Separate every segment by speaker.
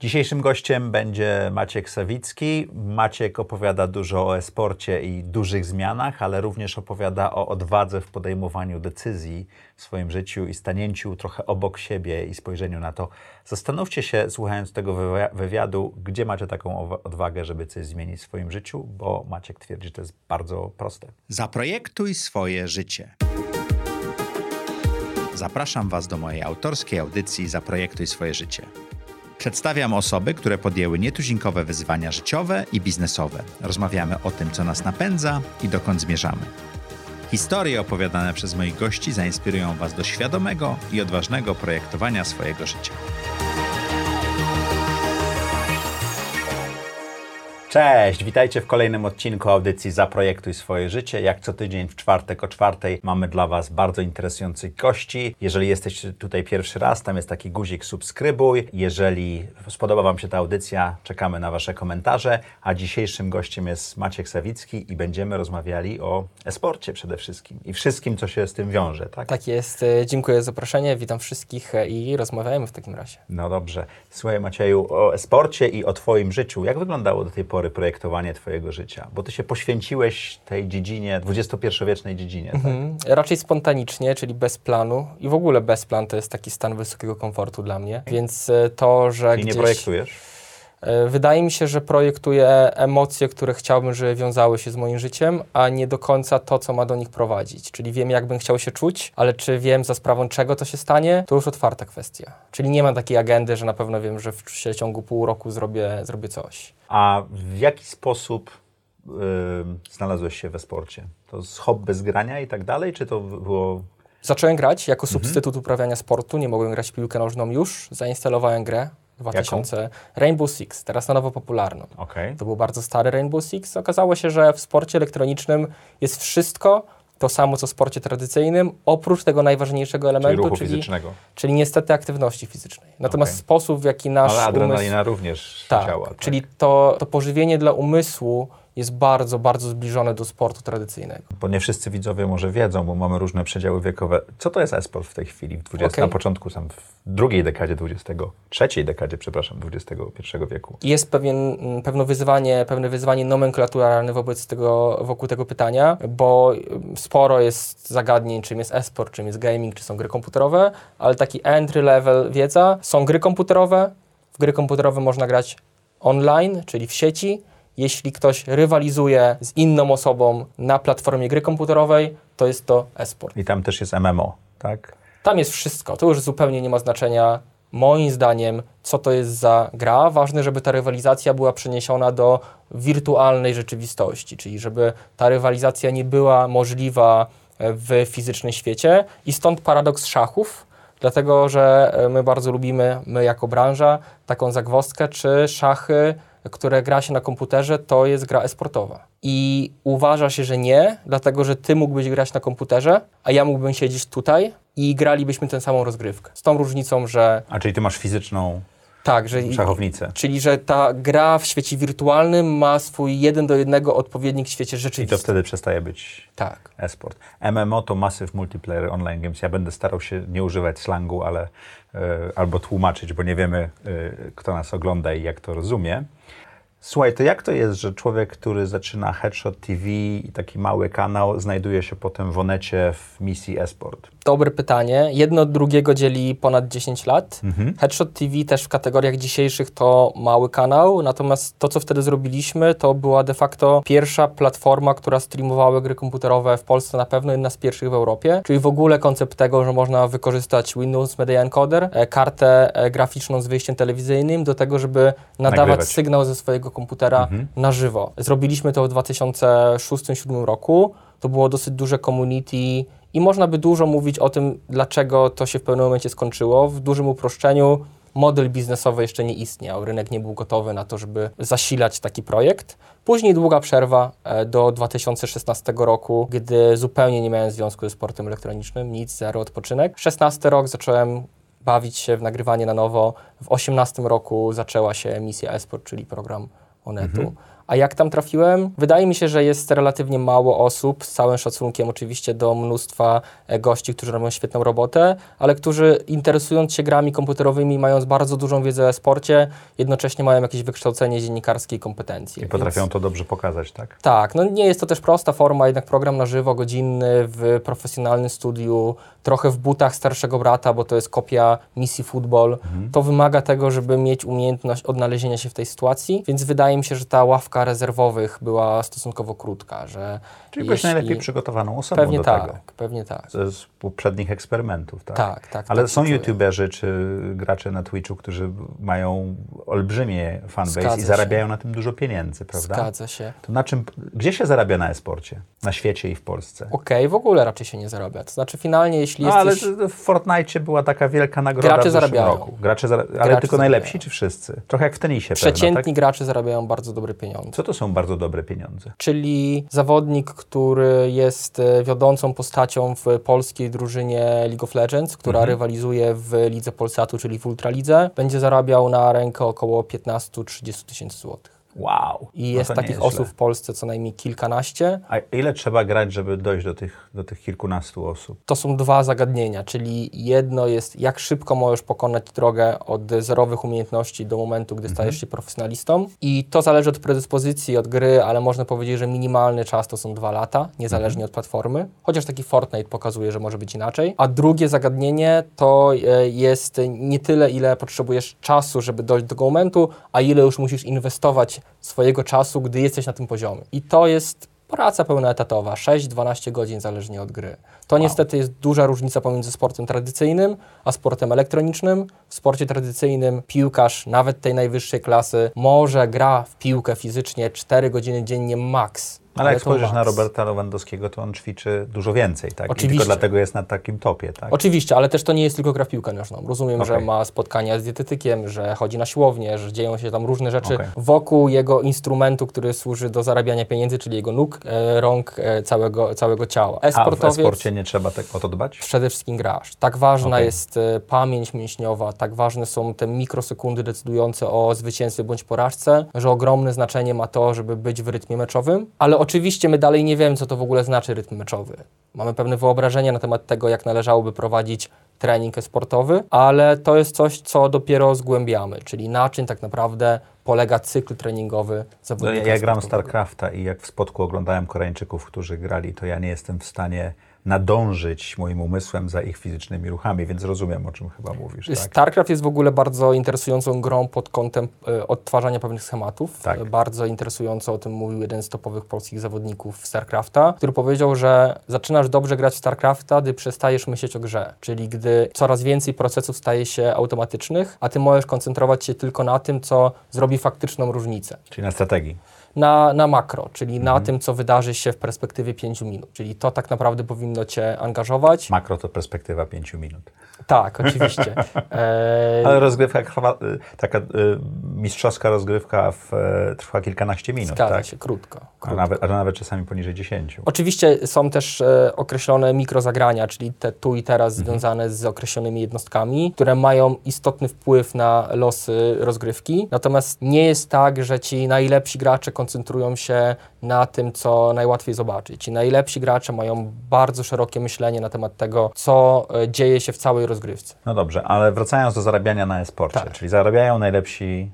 Speaker 1: Dzisiejszym gościem będzie Maciek Sawicki. Maciek opowiada dużo o e-sporcie i dużych zmianach, ale również opowiada o odwadze w podejmowaniu decyzji w swoim życiu i stanięciu trochę obok siebie i spojrzeniu na to. Zastanówcie się, słuchając tego wywiadu, gdzie macie taką odwagę, żeby coś zmienić w swoim życiu, bo Maciek twierdzi, że to jest bardzo proste.
Speaker 2: Zaprojektuj swoje życie. Zapraszam Was do mojej autorskiej audycji Zaprojektuj swoje życie. Przedstawiam osoby, które podjęły nietuzinkowe wyzwania życiowe i biznesowe. Rozmawiamy o tym, co nas napędza i dokąd zmierzamy. Historie opowiadane przez moich gości zainspirują Was do świadomego i odważnego projektowania swojego życia.
Speaker 1: Cześć, witajcie w kolejnym odcinku audycji Zaprojektuj swoje życie. Jak co tydzień w czwartek o czwartej mamy dla Was bardzo interesujących gości. Jeżeli jesteś tutaj pierwszy raz, tam jest taki guzik subskrybuj. Jeżeli spodoba Wam się ta audycja, czekamy na Wasze komentarze. A dzisiejszym gościem jest Maciek Sawicki i będziemy rozmawiali o esporcie przede wszystkim i wszystkim, co się z tym wiąże, tak?
Speaker 3: Tak jest. E, dziękuję za zaproszenie, witam wszystkich e, i rozmawiajmy w takim razie.
Speaker 1: No dobrze. Słuchaj Macieju, o esporcie i o Twoim życiu. Jak wyglądało do tej pory pory projektowanie Twojego życia? Bo Ty się poświęciłeś tej dziedzinie, XXI-wiecznej dziedzinie. Tak? Mhm.
Speaker 3: Raczej spontanicznie, czyli bez planu. I w ogóle bez plan to jest taki stan wysokiego komfortu dla mnie. Więc e, to, że.
Speaker 1: Czyli gdzieś... nie projektujesz?
Speaker 3: E, wydaje mi się, że projektuję emocje, które chciałbym, żeby wiązały się z moim życiem, a nie do końca to, co ma do nich prowadzić. Czyli wiem, jak bym chciał się czuć, ale czy wiem za sprawą czego to się stanie, to już otwarta kwestia. Czyli nie mam takiej agendy, że na pewno wiem, że w ciągu pół roku zrobię, zrobię coś.
Speaker 1: A w jaki sposób yy, znalazłeś się we sporcie? To z hobby z grania i tak dalej, czy to było
Speaker 3: Zacząłem grać jako mhm. substytut uprawiania sportu, nie mogłem grać w piłkę nożną już, zainstalowałem grę 2000 Jaką? Rainbow Six, teraz na nowo popularną.
Speaker 1: Okay.
Speaker 3: To był bardzo stary Rainbow Six. Okazało się, że w sporcie elektronicznym jest wszystko to samo, co w sporcie tradycyjnym, oprócz tego najważniejszego elementu,
Speaker 1: czyli, czyli, fizycznego.
Speaker 3: czyli niestety aktywności fizycznej. Natomiast okay. sposób, w jaki nasz
Speaker 1: Ale adrenalina
Speaker 3: umysł...
Speaker 1: również
Speaker 3: tak,
Speaker 1: działa. Tak,
Speaker 3: czyli to, to pożywienie dla umysłu jest bardzo, bardzo zbliżone do sportu tradycyjnego.
Speaker 1: Bo nie wszyscy widzowie może wiedzą, bo mamy różne przedziały wiekowe. Co to jest e-sport w tej chwili, w 20, okay. na początku, sam w drugiej dekadzie XX, trzeciej dekadzie, przepraszam, XXI wieku?
Speaker 3: Jest pewien, pewne wyzwanie, pewne wyzwanie nomenklaturalne wobec tego, wokół tego pytania, bo sporo jest zagadnień, czym jest e-sport, czym jest gaming, czy są gry komputerowe, ale taki entry level wiedza, są gry komputerowe, w gry komputerowe można grać online, czyli w sieci, jeśli ktoś rywalizuje z inną osobą na platformie gry komputerowej, to jest to e-sport.
Speaker 1: I tam też jest MMO, tak?
Speaker 3: Tam jest wszystko. To już zupełnie nie ma znaczenia, moim zdaniem, co to jest za gra. Ważne, żeby ta rywalizacja była przeniesiona do wirtualnej rzeczywistości, czyli żeby ta rywalizacja nie była możliwa w fizycznym świecie. I stąd paradoks szachów, dlatego że my bardzo lubimy, my jako branża, taką zagwozdkę, czy szachy które gra się na komputerze, to jest gra esportowa. I uważa się, że nie, dlatego że ty mógłbyś grać na komputerze, a ja mógłbym siedzieć tutaj i gralibyśmy tę samą rozgrywkę. Z tą różnicą, że...
Speaker 1: A czyli ty masz fizyczną
Speaker 3: tak, że,
Speaker 1: szachownicę.
Speaker 3: Czyli, że ta gra w świecie wirtualnym ma swój jeden do jednego odpowiednik w świecie rzeczywistym.
Speaker 1: I to wtedy przestaje być tak. e-sport. MMO to Massive Multiplayer Online Games. Ja będę starał się nie używać slangu, ale y, albo tłumaczyć, bo nie wiemy, y, kto nas ogląda i jak to rozumie. Słuchaj, to jak to jest, że człowiek, który zaczyna Headshot TV i taki mały kanał, znajduje się potem w Onecie w misji esport?
Speaker 3: Dobre pytanie. Jedno od drugiego dzieli ponad 10 lat. Mhm. Headshot TV też w kategoriach dzisiejszych to mały kanał, natomiast to, co wtedy zrobiliśmy, to była de facto pierwsza platforma, która streamowała gry komputerowe w Polsce, na pewno jedna z pierwszych w Europie, czyli w ogóle koncept tego, że można wykorzystać Windows Media Encoder, e, kartę e, graficzną z wyjściem telewizyjnym do tego, żeby nadawać Nagrywać. sygnał ze swojego komputera mhm. na żywo. Zrobiliśmy to w 2006-2007 roku. To było dosyć duże community i można by dużo mówić o tym, dlaczego to się w pewnym momencie skończyło. W dużym uproszczeniu model biznesowy jeszcze nie istniał, rynek nie był gotowy na to, żeby zasilać taki projekt. Później długa przerwa e, do 2016 roku, gdy zupełnie nie miałem związku ze sportem elektronicznym, nic, zero odpoczynek. 16 rok zacząłem bawić się w nagrywanie na nowo. W 18 roku zaczęła się emisja eSport, czyli program Onetu. Mhm A jak tam trafiłem? Wydaje mi się, że jest relatywnie mało osób, z całym szacunkiem oczywiście do mnóstwa e, gości, którzy robią świetną robotę, ale którzy interesując się grami komputerowymi, mając bardzo dużą wiedzę o sporcie, jednocześnie mają jakieś wykształcenie dziennikarskie i kompetencje.
Speaker 1: I potrafią
Speaker 3: Więc-
Speaker 1: to dobrze pokazać, tak?
Speaker 3: tak, no nie jest to też prosta forma, jednak program na żywo, godzinny, w profesjonalnym studiu, trochę w butach starszego brata, bo to jest kopia misji football.
Speaker 1: Mhm.
Speaker 3: To wymaga tego, żeby mieć umiejętność odnalezienia się w tej sytuacji, więc wydaje mi się, że ta ławka rezerwowych była stosunkowo krótka, że
Speaker 1: Czyli byłeś
Speaker 3: jeśli-
Speaker 1: najlepiej przygotowaną osobą
Speaker 3: Pewnie
Speaker 1: do
Speaker 3: tak,
Speaker 1: tego.
Speaker 3: pewnie tak.
Speaker 1: Ze z poprzednich eksperymentów, tak?
Speaker 3: Tak, tak,
Speaker 1: Ale
Speaker 3: tak
Speaker 1: są
Speaker 3: się
Speaker 1: youtuberzy czy gracze na Twitchu, którzy mają olbrzymie fanbase
Speaker 3: Zgadza
Speaker 1: i
Speaker 3: się.
Speaker 1: zarabiają na tym dużo pieniędzy, prawda?
Speaker 3: Zgadza się.
Speaker 1: To na czym, gdzie się zarabia na e-sporcie? Na świecie i w Polsce?
Speaker 3: Okej, w ogóle raczej się nie zarabia. To znaczy finalnie, jeśli
Speaker 1: No, ale
Speaker 3: jesteś...
Speaker 1: w Fortnite była taka wielka nagroda
Speaker 3: Gracze
Speaker 1: w
Speaker 3: zarabiają.
Speaker 1: roku. Gracze zara... Ale
Speaker 3: Gracze
Speaker 1: tylko
Speaker 3: zarabiają.
Speaker 1: najlepsi czy wszyscy? Trochę jak w tenisie pewno,
Speaker 3: Przeciętni
Speaker 1: tak?
Speaker 3: gracze zarabiają bardzo dobre pieniądze.
Speaker 1: Co to są bardzo dobre pieniądze?
Speaker 3: czyli zawodnik, który jest e, wiodącą postacią w polskiej drużynie League of Legends, która
Speaker 1: Mhm.
Speaker 3: rywalizuje w Lidze Polsatu, czyli w Ultralidze, będzie zarabiał na rękę około 15-30 tysięcy złotych.
Speaker 1: Wow!
Speaker 3: I
Speaker 1: No
Speaker 3: jest takich
Speaker 1: jest
Speaker 3: osób
Speaker 1: źle.
Speaker 3: w Polsce co najmniej kilkanaście.
Speaker 1: A ile trzeba grać, żeby dojść do tych, do tych kilkunastu osób?
Speaker 3: To są dwa zagadnienia, czyli jedno jest, jak szybko możesz pokonać drogę od zerowych umiejętności do momentu, gdy stajesz się profesjonalistą. I to zależy od predyspozycji, od gry, ale można powiedzieć, że minimalny czas to są dwa lata, niezależnie od platformy. Chociaż taki Fortnite pokazuje, że może być inaczej. A drugie zagadnienie to e, jest nie tyle, ile potrzebujesz czasu, żeby dojść do tego momentu, a ile już musisz inwestować swojego czasu, gdy jesteś na tym poziomie. I to jest praca pełnoetatowa, 6-12 godzin zależnie od gry. To niestety jest duża różnica pomiędzy sportem tradycyjnym a sportem elektronicznym. W sporcie tradycyjnym piłkarz, nawet tej najwyższej klasy, może gra w piłkę fizycznie 4 godziny dziennie max.
Speaker 1: Ale jak spojrzysz na. Roberta Lewandowskiego, to on ćwiczy dużo więcej, tak? I
Speaker 3: Oczywiście.
Speaker 1: tylko dlatego jest na takim topie, tak?
Speaker 3: Oczywiście, ale też to nie jest tylko gra w piłkę nożną. Rozumiem, że
Speaker 1: Okej.
Speaker 3: ma spotkania z dietetykiem, że chodzi na siłownię, że dzieją się tam różne rzeczy
Speaker 1: Okej.
Speaker 3: wokół jego instrumentu, który służy do zarabiania pieniędzy, czyli jego nóg, e, rąk, e, całego, całego ciała.
Speaker 1: A w
Speaker 3: E-sportowiec
Speaker 1: e-sporcie nie trzeba tak o to dbać?
Speaker 3: przede wszystkim grasz. Tak ważna
Speaker 1: Okej.
Speaker 3: jest e, pamięć mięśniowa, tak ważne są te mikrosekundy decydujące o zwycięstwie bądź porażce, że ogromne znaczenie ma to, żeby być w rytmie meczowym. Ale oczywiście my dalej nie wiemy, co to w ogóle znaczy rytm meczowy. Mamy pewne wyobrażenia na temat tego, jak należałoby prowadzić trening sportowy, ale to jest coś, co dopiero zgłębiamy, czyli na czym tak naprawdę polega cykl treningowy
Speaker 1: No,
Speaker 3: zawodnika
Speaker 1: ja, ja gram. StarCrafta i jak w spotku oglądałem Koreańczyków, którzy grali, to ja nie jestem w stanie nadążyć moim umysłem za ich fizycznymi ruchami, więc rozumiem, o czym chyba mówisz, tak?
Speaker 3: StarCraft jest w ogóle bardzo interesującą grą pod kątem e, odtwarzania pewnych schematów.
Speaker 1: Tak.
Speaker 3: E, Bardzo interesująco o tym mówił jeden z topowych polskich zawodników StarCrafta, który powiedział, że zaczynasz dobrze grać w StarCrafta, gdy przestajesz myśleć o grze. Czyli gdy coraz więcej procesów staje się automatycznych, a ty możesz koncentrować się tylko na tym, co zrobi faktyczną różnicę.
Speaker 1: Czyli na strategii.
Speaker 3: Na, na makro, czyli
Speaker 1: Mhm.
Speaker 3: na tym, co wydarzy się w perspektywie 5 minut. Czyli to tak naprawdę powinno cię angażować.
Speaker 1: Makro to perspektywa 5 minut.
Speaker 3: Tak, oczywiście. E,
Speaker 1: Ale rozgrywka, y, taka y, mistrzowska rozgrywka w, e, trwa kilkanaście minut,
Speaker 3: Zgadza
Speaker 1: tak?
Speaker 3: się, krótko.
Speaker 1: A
Speaker 3: krótko.
Speaker 1: nawet, a nawet czasami poniżej 10.
Speaker 3: Oczywiście są też e, określone mikrozagrania, czyli te tu i teraz
Speaker 1: Mhm.
Speaker 3: związane z określonymi jednostkami, które mają istotny wpływ na losy rozgrywki. Natomiast nie jest tak, że ci najlepsi gracze koncentrują się na tym, co najłatwiej zobaczyć. Ci najlepsi gracze mają bardzo szerokie myślenie na temat tego, co e, dzieje się w całej rozgrywce.
Speaker 1: No dobrze, ale wracając do zarabiania na e-sporcie,
Speaker 3: Tak.
Speaker 1: czyli zarabiają najlepsi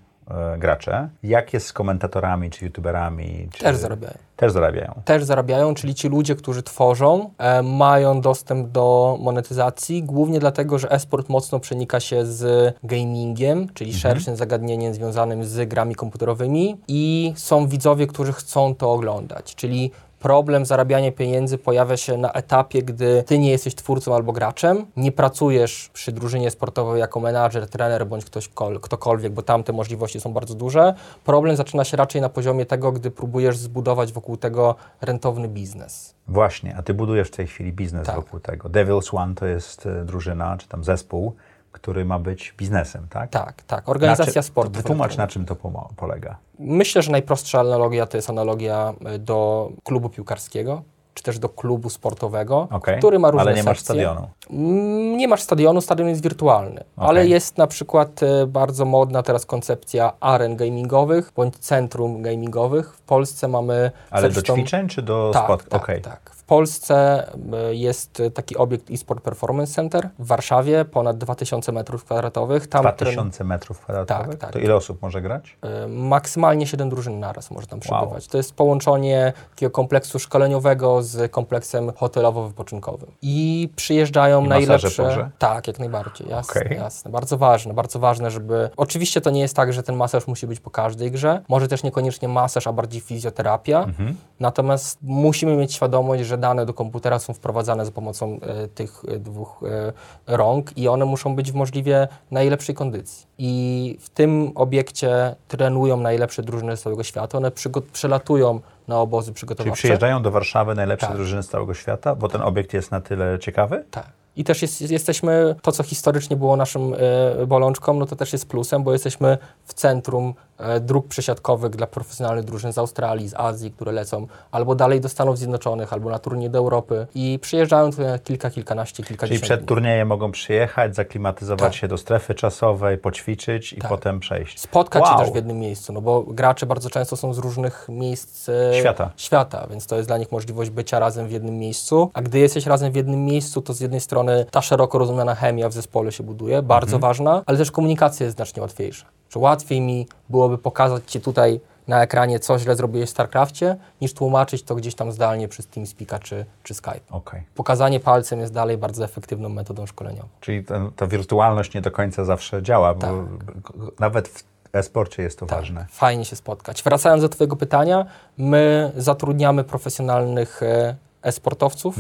Speaker 1: gracze. Jak jest z komentatorami, czy youtuberami? Czy...
Speaker 3: Też zarabiają.
Speaker 1: Też zarabiają.
Speaker 3: też zarabiają, czyli ci ludzie, którzy tworzą, e, mają dostęp do monetyzacji, głównie dlatego, że e-sport mocno przenika się z gamingiem, czyli szerszym zagadnieniem związanym z grami komputerowymi i są widzowie, którzy chcą to oglądać, czyli problem zarabiania pieniędzy pojawia się na etapie, gdy ty nie jesteś twórcą albo graczem, nie pracujesz przy drużynie sportowej jako menadżer, trener bądź ktoś, kol- ktokolwiek, bo tam te możliwości są bardzo duże. Problem zaczyna się raczej na poziomie tego, gdy próbujesz zbudować wokół tego rentowny biznes.
Speaker 1: Właśnie, a ty budujesz w tej chwili biznes
Speaker 3: Tak.
Speaker 1: wokół tego. Devils One to jest e, drużyna, czy tam zespół, który ma być biznesem, tak?
Speaker 3: Tak, tak. Organizacja
Speaker 1: Na czym-
Speaker 3: sportu.
Speaker 1: Wytłumacz, na czym to polega.
Speaker 3: Myślę, że najprostsza analogia to jest analogia y, do klubu piłkarskiego, czy też do klubu sportowego,
Speaker 1: Okej,
Speaker 3: który ma różne
Speaker 1: ale nie masz
Speaker 3: sekcje.
Speaker 1: stadionu.
Speaker 3: Mm, Nie masz stadionu, stadion jest wirtualny, ale jest na przykład e, bardzo modna teraz koncepcja aren gamingowych bądź centrum gamingowych. W Polsce mamy
Speaker 1: Ale do
Speaker 3: zresztą-
Speaker 1: ćwiczeń czy do
Speaker 3: tak,
Speaker 1: spotkań?
Speaker 3: tak,
Speaker 1: Okej.
Speaker 3: tak. W Polsce e, jest taki obiekt eSport Performance Center w Warszawie, ponad 2000 metrów kwadratowych. Tam tren-
Speaker 1: 2000 metrów kwadratowych?
Speaker 3: Tak, tak.
Speaker 1: To ile osób może grać?
Speaker 3: e, maksymalnie 7 drużyn naraz może tam przebywać. To jest połączenie takiego kompleksu szkoleniowego z kompleksem hotelowo-wypoczynkowym. I przyjeżdżają
Speaker 1: I
Speaker 3: najlepsze... Tak, jak najbardziej. Jasne,
Speaker 1: Okej.
Speaker 3: jasne. Bardzo ważne, bardzo ważne, żeby... Oczywiście to nie jest tak, że ten masaż musi być po każdej grze. Może też niekoniecznie masaż, a bardziej fizjoterapia.
Speaker 1: Mhm.
Speaker 3: Natomiast musimy mieć świadomość, że dane do komputera są wprowadzane za pomocą e, tych e, dwóch e, rąk i one muszą być w możliwie najlepszej kondycji. I w tym obiekcie trenują najlepsze drużyny z całego świata. One przylatują na obozy
Speaker 1: Czyli
Speaker 3: przygotowawcze.
Speaker 1: przyjeżdżają do Warszawy najlepsze
Speaker 3: Tak.
Speaker 1: drużyny z całego świata, bo ten obiekt jest na tyle ciekawy?
Speaker 3: Tak. I też jest, jesteśmy, to co historycznie było naszą e, bolączką, no to też jest plusem, bo jesteśmy w centrum dróg przesiadkowych dla profesjonalnych drużyn z Australii, z Azji, które lecą albo dalej do Stanów Zjednoczonych, albo na turniej do Europy i przyjeżdżają tutaj na kilka, kilkanaście,
Speaker 1: Czyli
Speaker 3: kilkadziesiąt
Speaker 1: przed
Speaker 3: dni.
Speaker 1: turniejem mogą przyjechać, zaklimatyzować
Speaker 3: Tak.
Speaker 1: się do strefy czasowej, poćwiczyć i
Speaker 3: Tak.
Speaker 1: potem przejść.
Speaker 3: Spotkać
Speaker 1: wow.
Speaker 3: się też w jednym miejscu, no bo gracze bardzo często są z różnych miejsc e,
Speaker 1: Świata.
Speaker 3: świata, więc to jest dla nich możliwość bycia razem w jednym miejscu. A gdy jesteś razem w jednym miejscu, to z jednej strony ta szeroko rozumiana chemia w zespole się buduje, bardzo ważna, ale też komunikacja jest znacznie łatwiejsza. Że łatwiej mi byłoby pokazać Ci tutaj na ekranie, co źle zrobiłeś w StarCrafcie, niż tłumaczyć to gdzieś tam zdalnie przez TeamSpeaka czy, czy Skype.
Speaker 1: Okej.
Speaker 3: Pokazanie palcem jest dalej bardzo efektywną metodą szkoleniową.
Speaker 1: Czyli ten, ta wirtualność nie do końca zawsze działa, bo
Speaker 3: Tak.
Speaker 1: b- nawet w e-sporcie jest to ważne.
Speaker 3: Fajnie się spotkać. Wracając do Twojego pytania, my zatrudniamy profesjonalnych e, e-sportowców.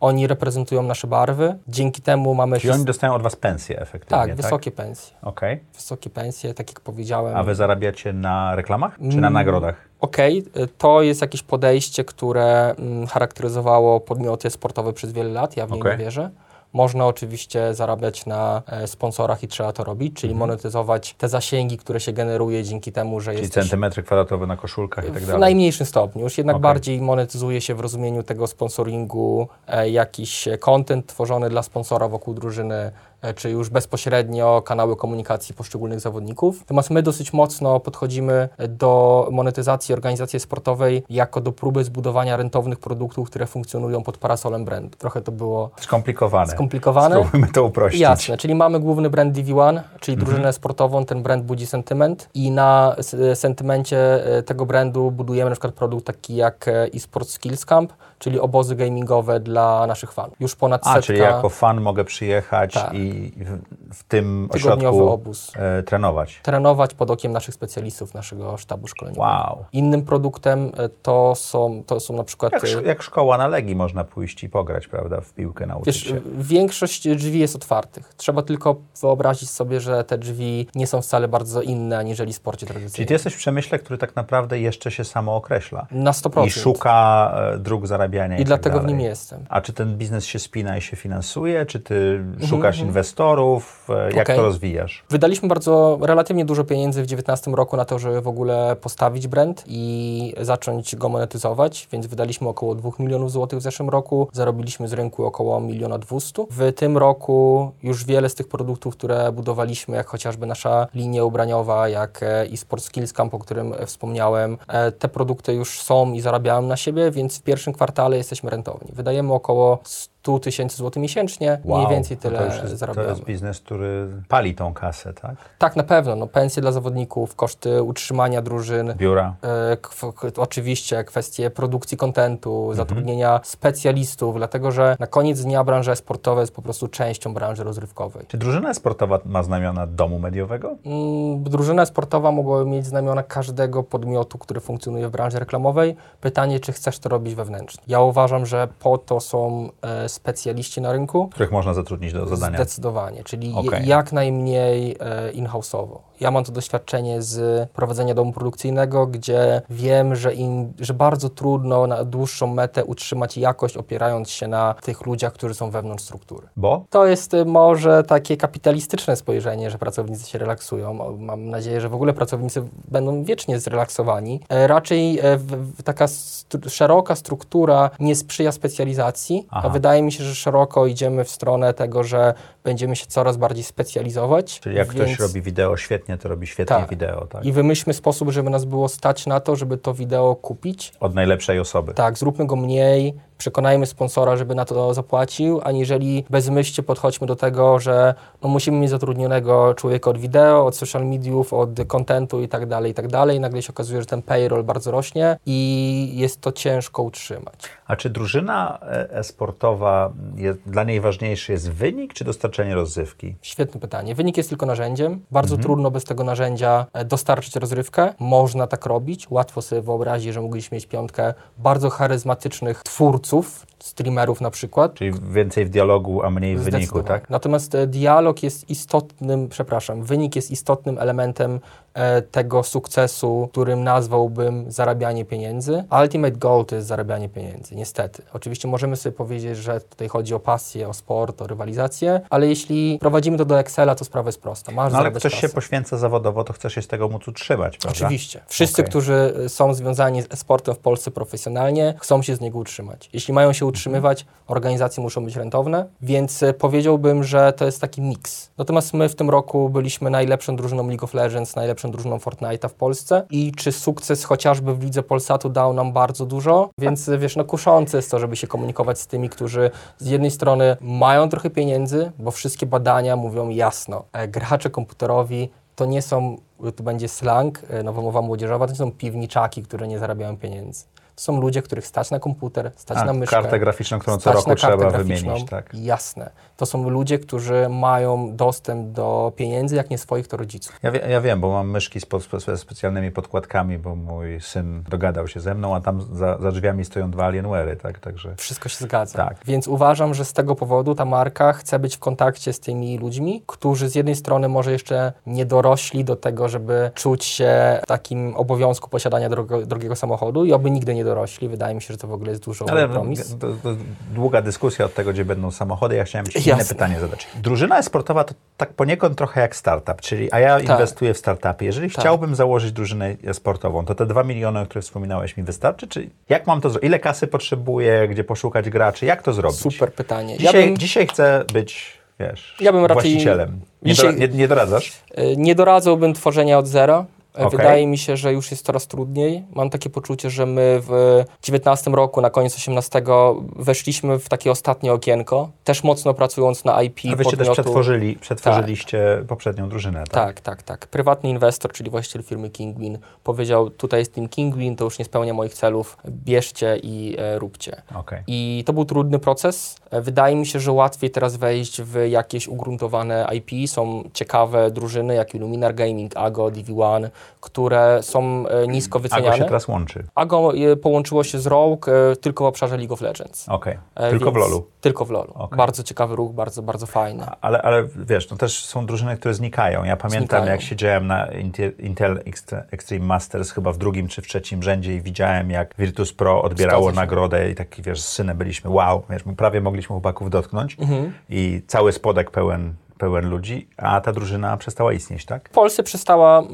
Speaker 3: Oni reprezentują nasze barwy. Dzięki temu mamy
Speaker 1: Czyli oni dostają od Was pensję efektywnie,
Speaker 3: tak,
Speaker 1: tak?
Speaker 3: wysokie pensje.
Speaker 1: Okej.
Speaker 3: Wysokie pensje, tak jak powiedziałem.
Speaker 1: A Wy zarabiacie na reklamach czy
Speaker 3: Mm.
Speaker 1: na nagrodach?
Speaker 3: Okej, y, to jest jakieś podejście, które mm, charakteryzowało podmioty sportowe przez wiele lat. Ja w nie
Speaker 1: Okej.
Speaker 3: nie wierzę. Można oczywiście zarabiać na e, sponsorach i trzeba to robić, czyli monetyzować te zasięgi, które się generuje dzięki temu, że
Speaker 1: Mhm. Czyli
Speaker 3: jesteś
Speaker 1: centymetry kwadratowe na koszulkach i tak
Speaker 3: w
Speaker 1: dalej.
Speaker 3: najmniejszym stopniu. Już jednak
Speaker 1: Okej.
Speaker 3: bardziej monetyzuje się w rozumieniu tego sponsoringu e, jakiś content tworzony dla sponsora wokół drużyny, czy już bezpośrednio kanały komunikacji poszczególnych zawodników. Natomiast my dosyć mocno podchodzimy do monetyzacji organizacji sportowej jako do próby zbudowania rentownych produktów, które funkcjonują pod parasolem brandu. Trochę to było
Speaker 1: Skomplikowane.
Speaker 3: skomplikowane.
Speaker 1: Spróbujmy to uprościć.
Speaker 3: Jasne, czyli mamy główny brand DV1, czyli
Speaker 1: Mhm.
Speaker 3: drużynę sportową, ten brand budzi sentyment i na s- sentymencie e, tego brandu budujemy na przykład produkt taki jak e, eSports Skills Camp, czyli obozy gamingowe dla naszych fanów. Już ponad
Speaker 1: A,
Speaker 3: setka
Speaker 1: czyli jako fan mogę przyjechać
Speaker 3: Tak.
Speaker 1: i w, w tym
Speaker 3: tygodniowy
Speaker 1: ośrodku
Speaker 3: obóz.
Speaker 1: e, trenować.
Speaker 3: Trenować pod okiem naszych specjalistów, naszego sztabu szkoleniowego.
Speaker 1: Wow.
Speaker 3: Innym produktem e, to są, to są na przykład...
Speaker 1: Jak,
Speaker 3: e,
Speaker 1: jak szkoła na Legii można pójść i pograć, prawda, w piłkę nauczyć
Speaker 3: Wiesz,
Speaker 1: się.
Speaker 3: większość drzwi jest otwartych. Trzeba tylko wyobrazić sobie, że te drzwi nie są wcale bardzo inne aniżeli w sporcie tradycyjnym.
Speaker 1: Czyli ty jesteś w przemyśle, który tak naprawdę jeszcze się samo określa.
Speaker 3: Na 100%.
Speaker 1: I szuka dróg zarabiania i,
Speaker 3: I
Speaker 1: tak
Speaker 3: dlatego w
Speaker 1: dalej.
Speaker 3: nim jestem.
Speaker 1: A czy ten biznes się spina i się finansuje? Czy ty szukasz inwestorów? E, Jak
Speaker 3: Okej.
Speaker 1: to rozwijasz?
Speaker 3: Wydaliśmy bardzo, relatywnie dużo pieniędzy w 2019 roku na to, żeby w ogóle postawić brand i zacząć go monetyzować, więc wydaliśmy około 2 milionów złotych w zeszłym roku, zarobiliśmy z rynku około miliona 200. W tym roku już wiele z tych produktów, które budowaliśmy, jak chociażby nasza linia ubraniowa, jak e, eSport Skills Camp, o którym e, wspomniałem, te produkty już są i zarabiają na siebie, więc w pierwszym kwartale jesteśmy rentowni. Wydajemy około 100 tysięcy złotych miesięcznie, mniej więcej tyle
Speaker 1: to, już jest, to
Speaker 3: zarabiamy.
Speaker 1: jest biznes, który pali tą kasę, tak?
Speaker 3: Tak, na pewno. No, pensje dla zawodników, koszty utrzymania drużyn,
Speaker 1: Biura.
Speaker 3: e, oczywiście kwestie produkcji kontentu,
Speaker 1: Mhm.
Speaker 3: zatrudnienia specjalistów, dlatego że na koniec dnia branża sportowa jest po prostu częścią branży rozrywkowej.
Speaker 1: Czy drużyna sportowa ma znamiona domu mediowego?
Speaker 3: Mm, Drużyna sportowa mogłaby mieć znamiona każdego podmiotu, który funkcjonuje w branży reklamowej. Pytanie, czy chcesz to robić wewnętrznie. Ja uważam, że po to są e, specjaliści na rynku,
Speaker 1: Których można zatrudnić do zadania?
Speaker 3: Zdecydowanie, czyli
Speaker 1: Okej.
Speaker 3: jak najmniej e, in-house'owo. Ja mam to doświadczenie z prowadzenia domu produkcyjnego, gdzie wiem, że, im, że bardzo trudno na dłuższą metę utrzymać jakość, opierając się na tych ludziach, którzy są wewnątrz struktury.
Speaker 1: Bo?
Speaker 3: To jest y, może takie kapitalistyczne spojrzenie, że pracownicy się relaksują. Mam nadzieję, że w ogóle pracownicy będą wiecznie zrelaksowani. E, Raczej e, taka stru- szeroka struktura nie sprzyja specjalizacji,
Speaker 1: Aha.
Speaker 3: a wydaje mi się, że szeroko idziemy w stronę tego, że będziemy się coraz bardziej specjalizować.
Speaker 1: Czyli jak ktoś
Speaker 3: więc-
Speaker 1: robi wideo świetnie, to robi świetnie
Speaker 3: Tak.
Speaker 1: wideo, tak?
Speaker 3: I wymyślmy sposób, żeby nas było stać na to, żeby to wideo kupić.
Speaker 1: Od najlepszej osoby.
Speaker 3: Tak, zróbmy go mniej, przekonajmy sponsora, żeby na to zapłacił, aniżeli bezmyślnie podchodźmy do tego, że no, musimy mieć zatrudnionego człowieka od wideo, od social mediów, od contentu i tak dalej, i tak dalej. Nagle się okazuje, że ten payroll bardzo rośnie i jest to ciężko utrzymać.
Speaker 1: A czy drużyna e-sportowa, jest, dla niej ważniejszy jest wynik, czy dostarczenie rozrywki?
Speaker 3: Świetne pytanie. Wynik jest tylko narzędziem. Bardzo trudno bez tego narzędzia e, dostarczyć rozrywkę. Można tak robić. Łatwo sobie wyobrazić, że mogliśmy mieć piątkę bardzo charyzmatycznych twórców, Zuff, streamerów na przykład.
Speaker 1: Czyli więcej w dialogu, a mniej w wyniku, tak?
Speaker 3: Natomiast e, dialog jest istotnym, przepraszam, wynik jest istotnym elementem e, tego sukcesu, którym nazwałbym zarabianie pieniędzy. Ultimate goal to jest zarabianie pieniędzy, niestety. Oczywiście możemy sobie powiedzieć, że tutaj chodzi o pasję, o sport, o rywalizację, ale jeśli prowadzimy to do Excela, to sprawa jest prosta. Masz
Speaker 1: No ale ktoś się
Speaker 3: kasę.
Speaker 1: poświęca zawodowo, to chce się z tego móc utrzymać, prawda?
Speaker 3: Oczywiście. Wszyscy,
Speaker 1: Okej.
Speaker 3: którzy y, są związani z sportem w Polsce profesjonalnie, chcą się z niego utrzymać. Jeśli mają się utrzymywać, organizacje muszą być rentowne, więc y, powiedziałbym, że to jest taki miks. Natomiast my w tym roku byliśmy najlepszą drużyną League of Legends, najlepszą drużyną Fortnite'a w Polsce i czy sukces chociażby w lidze Polsatu dał nam bardzo dużo, więc y, wiesz, no kuszące jest to, żeby się komunikować z tymi, którzy z jednej strony mają trochę pieniędzy, bo wszystkie badania mówią jasno, e, gracze komputerowi to nie są, tu będzie slang, e, nowomowa młodzieżowa, to nie są piwniczaki, które nie zarabiają pieniędzy. Są ludzie, których stać na komputer, stać
Speaker 1: A,
Speaker 3: na myszkę.
Speaker 1: kartę graficzną, którą co roku trzeba wymienić, tak?
Speaker 3: Jasne. To są ludzie, którzy mają dostęp do pieniędzy, jak nie swoich, to rodziców.
Speaker 1: Ja, wie, ja wiem, bo mam myszki z pod, specjalnymi podkładkami, bo mój syn dogadał się ze mną, a tam za, za drzwiami stoją dwa Alienware'y, tak? Także
Speaker 3: Wszystko się zgadza.
Speaker 1: Tak.
Speaker 3: Więc uważam, że z tego powodu ta marka chce być w kontakcie z tymi ludźmi, którzy z jednej strony może jeszcze nie dorośli do tego, żeby czuć się w takim obowiązku posiadania drogo, drogiego samochodu i oby nigdy nie dorośli. Wydaje mi się, że to w ogóle jest dużo
Speaker 1: Ale
Speaker 3: kompromis.
Speaker 1: to, to długa dyskusja od tego, gdzie będą samochody. Ja chciałem Ci inne pytanie zadać. Drużyna sportowa to tak poniekąd trochę jak startup, czyli a ja inwestuję w startupy. Jeżeli
Speaker 3: Tak.
Speaker 1: chciałbym założyć drużynę sportową, to te 2 miliony, o których wspominałeś, mi wystarczy? Czy jak mam to zrobić? Ile kasy potrzebuję? Gdzie poszukać graczy? Jak to zrobić?
Speaker 3: Super pytanie.
Speaker 1: Dzisiaj,
Speaker 3: ja bym,
Speaker 1: dzisiaj chcę być, wiesz,
Speaker 3: Ja bym raczej-
Speaker 1: właścicielem. Nie,
Speaker 3: dzisiaj-
Speaker 1: dora- nie, nie doradzasz?
Speaker 3: y, nie doradzałbym tworzenia od zera. E,
Speaker 1: Okej.
Speaker 3: Wydaje mi się, że już jest coraz trudniej. Mam takie poczucie, że my w 19 roku, na koniec 18 weszliśmy w takie ostatnie okienko, też mocno pracując na IP
Speaker 1: A wyście też
Speaker 3: podmiotu.
Speaker 1: przetworzyli, przetworzyliście poprzednią drużynę, tak?
Speaker 3: Tak, tak, tak. Prywatny inwestor, czyli właściciel firmy Kingwin, powiedział: Tutaj jest team Kingwin, to już nie spełnia moich celów, bierzcie i e, róbcie.
Speaker 1: Okej.
Speaker 3: I to był trudny proces. E, Wydaje mi się, że łatwiej teraz wejść w jakieś ugruntowane IP. Są ciekawe drużyny jak Illuminar Gaming, Ago, DV1, które są e, nisko
Speaker 1: Ago
Speaker 3: wyceniane.
Speaker 1: się teraz łączy.
Speaker 3: Ago e, połączyło się z Rogue e, tylko w obszarze League of Legends.
Speaker 1: Okej.
Speaker 3: E,
Speaker 1: Tylko w LoLu.
Speaker 3: Tylko w LoLu.
Speaker 1: Okej.
Speaker 3: Bardzo ciekawy ruch, bardzo, bardzo fajny.
Speaker 1: Ale, ale wiesz, no też są drużyny, które znikają. Ja pamiętam,
Speaker 3: Znikają.
Speaker 1: jak siedziałem na Intel, Intel Extre- Extreme Masters chyba w drugim czy w trzecim rzędzie i widziałem, jak Virtus Pro odbierało nagrodę i taki, wiesz, z synem byliśmy, wow, wiesz, prawie mogliśmy chłopaków dotknąć
Speaker 3: Mhm.
Speaker 1: i cały spodek pełen, pełen ludzi, a ta drużyna przestała istnieć, tak?
Speaker 3: W Polsce przestała e,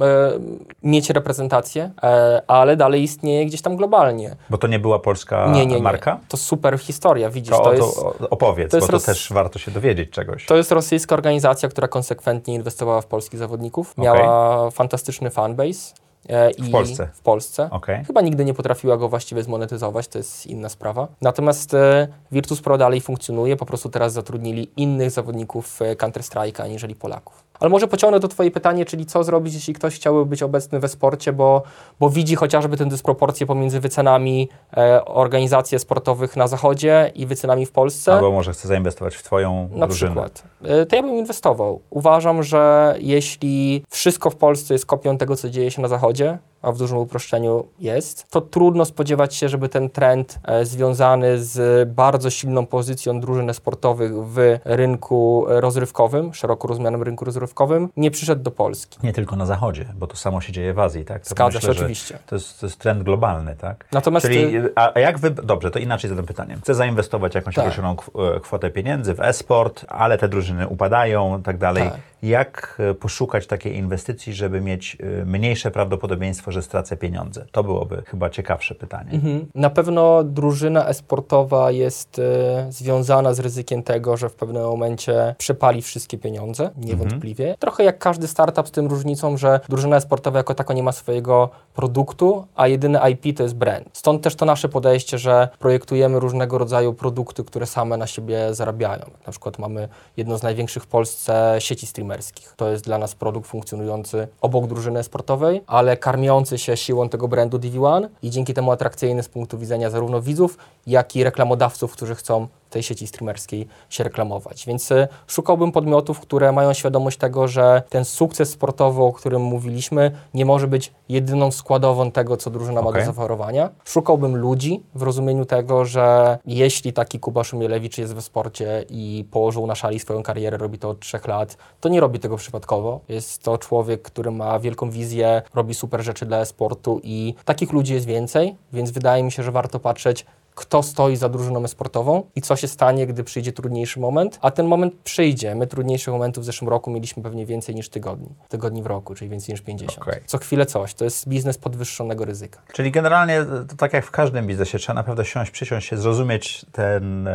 Speaker 3: mieć reprezentację, e, ale dalej istnieje gdzieś tam globalnie.
Speaker 1: Bo to nie była polska
Speaker 3: nie, nie, nie.
Speaker 1: marka?
Speaker 3: To super historia, widzisz.
Speaker 1: To,
Speaker 3: To,
Speaker 1: to,
Speaker 3: jest,
Speaker 1: opowiedz,
Speaker 3: to jest
Speaker 1: bo to też warto się dowiedzieć czegoś.
Speaker 3: to jest rosyjska organizacja, która konsekwentnie inwestowała w polskich zawodników. Miała fantastyczny fanbase. E,
Speaker 1: W Polsce?
Speaker 3: W Polsce.
Speaker 1: Okej.
Speaker 3: Chyba nigdy nie potrafiła go właściwie zmonetyzować, to jest inna sprawa. Natomiast e, Virtus Pro dalej funkcjonuje, po prostu teraz zatrudnili innych zawodników e, Counter-Strike'a aniżeli Polaków. Ale może pociągnę do Twoje pytanie, czyli co zrobić, jeśli ktoś chciałby być obecny we sporcie, bo, bo widzi chociażby tę dysproporcję pomiędzy wycenami e, organizacji sportowych na zachodzie i wycenami w Polsce.
Speaker 1: Albo może chce zainwestować w twoją
Speaker 3: Na
Speaker 1: drużynę.
Speaker 3: przykład. Y, To ja bym inwestował. Uważam, że jeśli wszystko w Polsce jest kopią tego, co dzieje się na Zachodzie, a w dużym uproszczeniu jest, to trudno spodziewać się, żeby ten trend e, związany z bardzo silną pozycją drużyn sportowych w rynku rozrywkowym, szeroko rozumianym rynku rozrywkowym, nie przyszedł do Polski.
Speaker 1: Nie tylko na zachodzie, bo to samo się dzieje w Azji, tak? To
Speaker 3: Zgadza się, oczywiście.
Speaker 1: To jest, to jest trend globalny, tak?
Speaker 3: Natomiast
Speaker 1: Czyli,
Speaker 3: y-
Speaker 1: a jak wy, dobrze, to inaczej zadam pytanie. Chcę zainwestować jakąś
Speaker 3: Tak.
Speaker 1: określoną e, kwotę pieniędzy w e-sport, ale te drużyny upadają i tak dalej.
Speaker 3: Tak.
Speaker 1: Jak e, poszukać takiej inwestycji, żeby mieć e, mniejsze prawdopodobieństwo, że stracę pieniądze? To byłoby chyba ciekawsze pytanie.
Speaker 3: Mhm. Na pewno drużyna esportowa jest e, związana z ryzykiem tego, że w pewnym momencie przepali wszystkie pieniądze, niewątpliwie. Trochę jak każdy startup z tym różnicą, że drużyna esportowa jako taka nie ma swojego produktu, a jedyny IP to jest brand. Stąd też to nasze podejście, że projektujemy różnego rodzaju produkty, które same na siebie zarabiają. Na przykład mamy jedną z największych w Polsce sieci streamerskich. To jest dla nas produkt funkcjonujący obok drużyny sportowej, ale karmiący się siłą tego brandu DV1 i dzięki temu atrakcyjny z punktu widzenia zarówno widzów, jak i reklamodawców, którzy chcą tej sieci streamerskiej się reklamować. Więc y, szukałbym podmiotów, które mają świadomość tego, że ten sukces sportowy, o którym mówiliśmy, nie może być jedyną składową tego, co drużyna ma
Speaker 1: Okej.
Speaker 3: do zaoferowania. Szukałbym ludzi w rozumieniu tego, że jeśli taki Kuba Szumielewicz jest we sporcie i położył na szali swoją karierę, robi to od trzech lat, to nie robi tego przypadkowo. Jest to człowiek, który ma wielką wizję, robi super rzeczy dla sportu i takich ludzi jest więcej, więc wydaje mi się, że warto patrzeć, kto stoi za drużyną sportową i co się stanie, gdy przyjdzie trudniejszy moment, a ten moment przyjdzie. My trudniejszych momentów w zeszłym roku mieliśmy pewnie więcej niż tygodni. Tygodni w roku, czyli więcej niż 50.
Speaker 1: Okej.
Speaker 3: Co chwilę coś. To jest biznes podwyższonego ryzyka.
Speaker 1: Czyli generalnie, e, to tak jak w każdym biznesie, trzeba naprawdę siąść, przysiąść się, zrozumieć ten,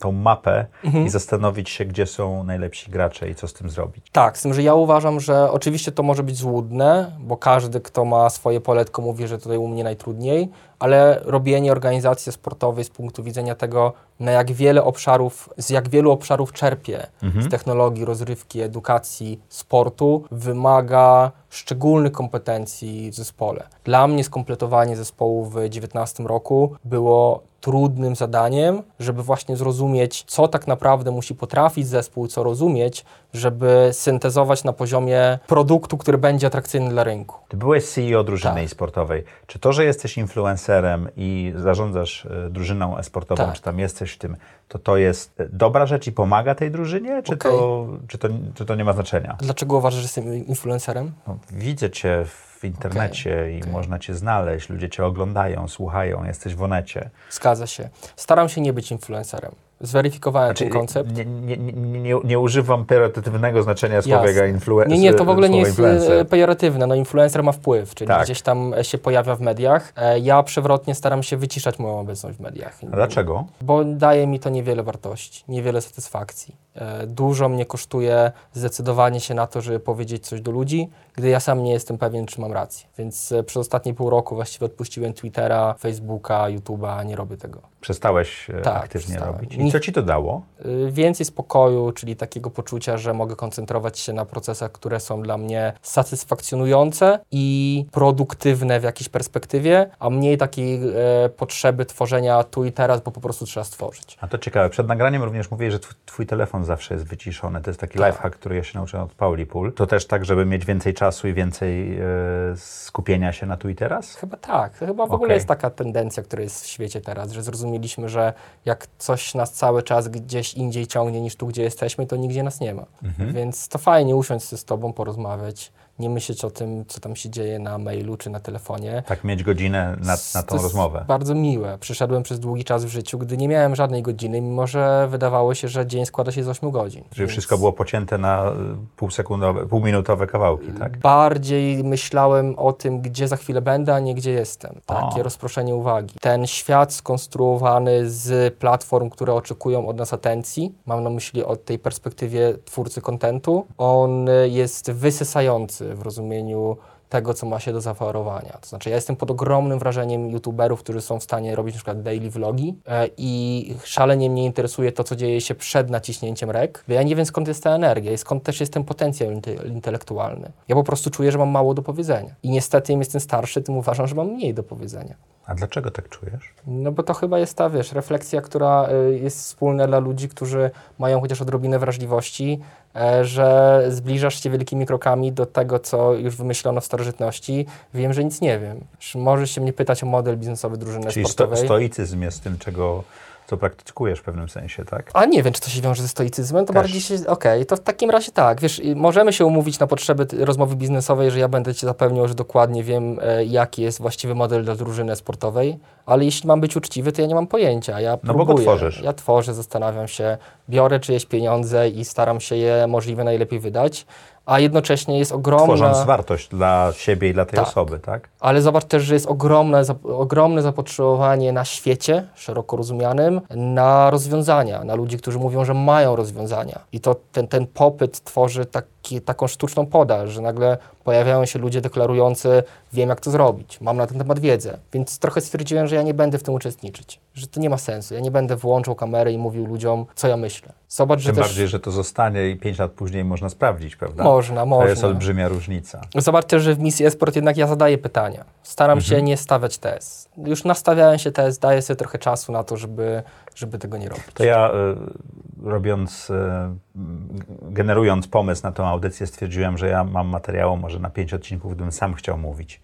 Speaker 1: tą mapę
Speaker 3: Mhm.
Speaker 1: i zastanowić się, gdzie są najlepsi gracze i co z tym zrobić.
Speaker 3: Tak, z tym, że ja uważam, że oczywiście to może być złudne, bo każdy, kto ma swoje poletko, mówi, że tutaj u mnie najtrudniej, ale robienie organizacji sportowej z punktu widzenia tego, na jak wiele obszarów, z jak wielu obszarów czerpie z technologii, rozrywki, edukacji, sportu, wymaga szczególnych kompetencji w zespole. Dla mnie skompletowanie zespołu w 2019 roku było trudnym zadaniem, żeby właśnie zrozumieć, co tak naprawdę musi potrafić zespół, co rozumieć, żeby syntezować na poziomie produktu, który będzie atrakcyjny dla rynku.
Speaker 1: Ty byłeś CEO drużyny
Speaker 3: Tak.
Speaker 1: e-sportowej. Czy to, że jesteś influencerem i zarządzasz e, drużyną e-sportową,
Speaker 3: Tak.
Speaker 1: czy tam jesteś w tym, to to jest e, dobra rzecz i pomaga tej drużynie, czy,
Speaker 3: Okej.
Speaker 1: to, czy, to, czy to nie ma znaczenia?
Speaker 3: Dlaczego uważasz, że jestem influencerem?
Speaker 1: No, widzę cię w internecie i można cię znaleźć, ludzie cię oglądają, słuchają, jesteś w onecie.
Speaker 3: Zgadza się. Staram się nie być influencerem. Zweryfikowałem
Speaker 1: Znaczy,
Speaker 3: ten koncept.
Speaker 1: nie, nie, nie, nie, używam pejoratywnego znaczenia
Speaker 3: Jasne.
Speaker 1: influencer.
Speaker 3: Nie, nie, to w ogóle nie jest e,
Speaker 1: influencer.
Speaker 3: pejoratywne. No, influencer ma wpływ, czyli
Speaker 1: Tak.
Speaker 3: gdzieś tam e, się pojawia w mediach. E, Ja przewrotnie staram się wyciszać moją obecność w mediach.
Speaker 1: A dlaczego?
Speaker 3: Bo daje mi to niewiele wartości, niewiele satysfakcji. Dużo mnie kosztuje zdecydowanie się na to, żeby powiedzieć coś do ludzi, gdy ja sam nie jestem pewien, czy mam rację. Więc przez ostatnie pół roku właściwie odpuściłem Twittera, Facebooka, YouTube'a, nie robię tego.
Speaker 1: Przestałeś
Speaker 3: Tak,
Speaker 1: aktywnie
Speaker 3: przestałem.
Speaker 1: robić. I co ci to dało?
Speaker 3: Y, Więcej spokoju, czyli takiego poczucia, że mogę koncentrować się na procesach, które są dla mnie satysfakcjonujące i produktywne w jakiejś perspektywie, a mniej takiej e, potrzeby tworzenia tu i teraz, bo po prostu trzeba stworzyć.
Speaker 1: A to ciekawe. Przed nagraniem również mówię, że tw- twój telefon zawsze jest wyciszony. To jest taki
Speaker 3: Tak.
Speaker 1: lifehack, który ja się nauczyłem od Pauli Pól. To też tak, żeby mieć więcej czasu i więcej e, skupienia się na tu i teraz?
Speaker 3: Chyba tak. Chyba w ogóle
Speaker 1: Okej.
Speaker 3: jest taka tendencja, która jest w świecie teraz, że zrozumieliśmy, że jak coś nas cały czas gdzieś indziej ciągnie niż tu, gdzie jesteśmy, to nigdzie nas nie ma.
Speaker 1: Mhm.
Speaker 3: Więc to fajnie usiąść z tobą, porozmawiać, nie myśleć o tym, co tam się dzieje na mailu czy na telefonie.
Speaker 1: Tak, mieć godzinę na, na tą
Speaker 3: To jest
Speaker 1: rozmowę.
Speaker 3: bardzo miłe. Przyszedłem przez długi czas w życiu, gdy nie miałem żadnej godziny, mimo że wydawało się, że dzień składa się z 8 godzin.
Speaker 1: Czyli
Speaker 3: Więc
Speaker 1: wszystko było pocięte na y, półsekundowe, półminutowe kawałki, tak?
Speaker 3: Bardziej myślałem o tym, gdzie za chwilę będę, a nie gdzie jestem. Takie
Speaker 1: O.
Speaker 3: rozproszenie uwagi. Ten świat skonstruowany z platform, które oczekują od nas atencji, mam na myśli od tej perspektywie twórcy kontentu, on jest wysysający w rozumieniu tego, co ma się do zaoferowania. To znaczy, ja jestem pod ogromnym wrażeniem youtuberów, którzy są w stanie robić na przykład daily vlogi e, i szalenie mnie interesuje to, co dzieje się przed naciśnięciem rek. Ja nie wiem, skąd jest ta energia i skąd też jest ten potencjał inte- intelektualny. Ja po prostu czuję, że mam mało do powiedzenia. I niestety, im jestem starszy, tym uważam, że mam mniej do powiedzenia.
Speaker 1: A dlaczego tak czujesz?
Speaker 3: No bo to chyba jest ta, wiesz, refleksja, która y, jest wspólna dla ludzi, którzy mają chociaż odrobinę wrażliwości, e, że zbliżasz się wielkimi krokami do tego, co już wymyślono w starożytności. Wiem, że nic nie wiem. Sz- Możesz się mnie pytać o model biznesowy drużyny
Speaker 1: Czyli sto,
Speaker 3: sportowej.
Speaker 1: stoicyzm jest tym, czego, co praktykujesz w pewnym sensie, tak?
Speaker 3: A nie wiem, czy to się wiąże ze stoicyzmem, to
Speaker 1: Też.
Speaker 3: bardziej się... Okej, to w takim razie tak, wiesz, możemy się umówić na potrzeby rozmowy biznesowej, że ja będę Cię zapewniał, że dokładnie wiem, e, jaki jest właściwy model dla drużyny sportowej, ale jeśli mam być uczciwy, to ja nie mam pojęcia. Ja
Speaker 1: No bo go
Speaker 3: próbuję,
Speaker 1: tworzysz.
Speaker 3: Ja tworzę, zastanawiam się, biorę czyjeś pieniądze i staram się je możliwie najlepiej wydać, a jednocześnie jest ogromna...
Speaker 1: Tworząc wartość dla siebie i dla tej
Speaker 3: Tak.
Speaker 1: osoby, tak?
Speaker 3: Ale zobacz też, że jest ogromne, zap- ogromne zapotrzebowanie na świecie, szeroko rozumianym, na rozwiązania, na ludzi, którzy mówią, że mają rozwiązania. I to ten, ten popyt tworzy taki, taką sztuczną podaż, że nagle pojawiają się ludzie deklarujący, wiem jak to zrobić, mam na ten temat wiedzę. Więc trochę stwierdziłem, że ja nie będę w tym uczestniczyć, że to nie ma sensu. Ja nie będę włączał kamery i mówił ludziom, co ja myślę. Zobacz, że
Speaker 1: Tym
Speaker 3: też...
Speaker 1: bardziej, że to zostanie i pięć lat później można sprawdzić, prawda?
Speaker 3: Można,
Speaker 1: To
Speaker 3: można.
Speaker 1: jest olbrzymia różnica.
Speaker 3: Zobacz też, że w misji esport jednak ja zadaję pytania. Staram się
Speaker 1: Mhm.
Speaker 3: nie stawiać tez. Już nastawiałem się tez, daję sobie trochę czasu na to, żeby, żeby tego nie robić.
Speaker 1: To ja y, robiąc, m, generując pomysł na tą audycję, stwierdziłem, że ja mam materiału może na pięć odcinków, gdybym sam chciał mówić.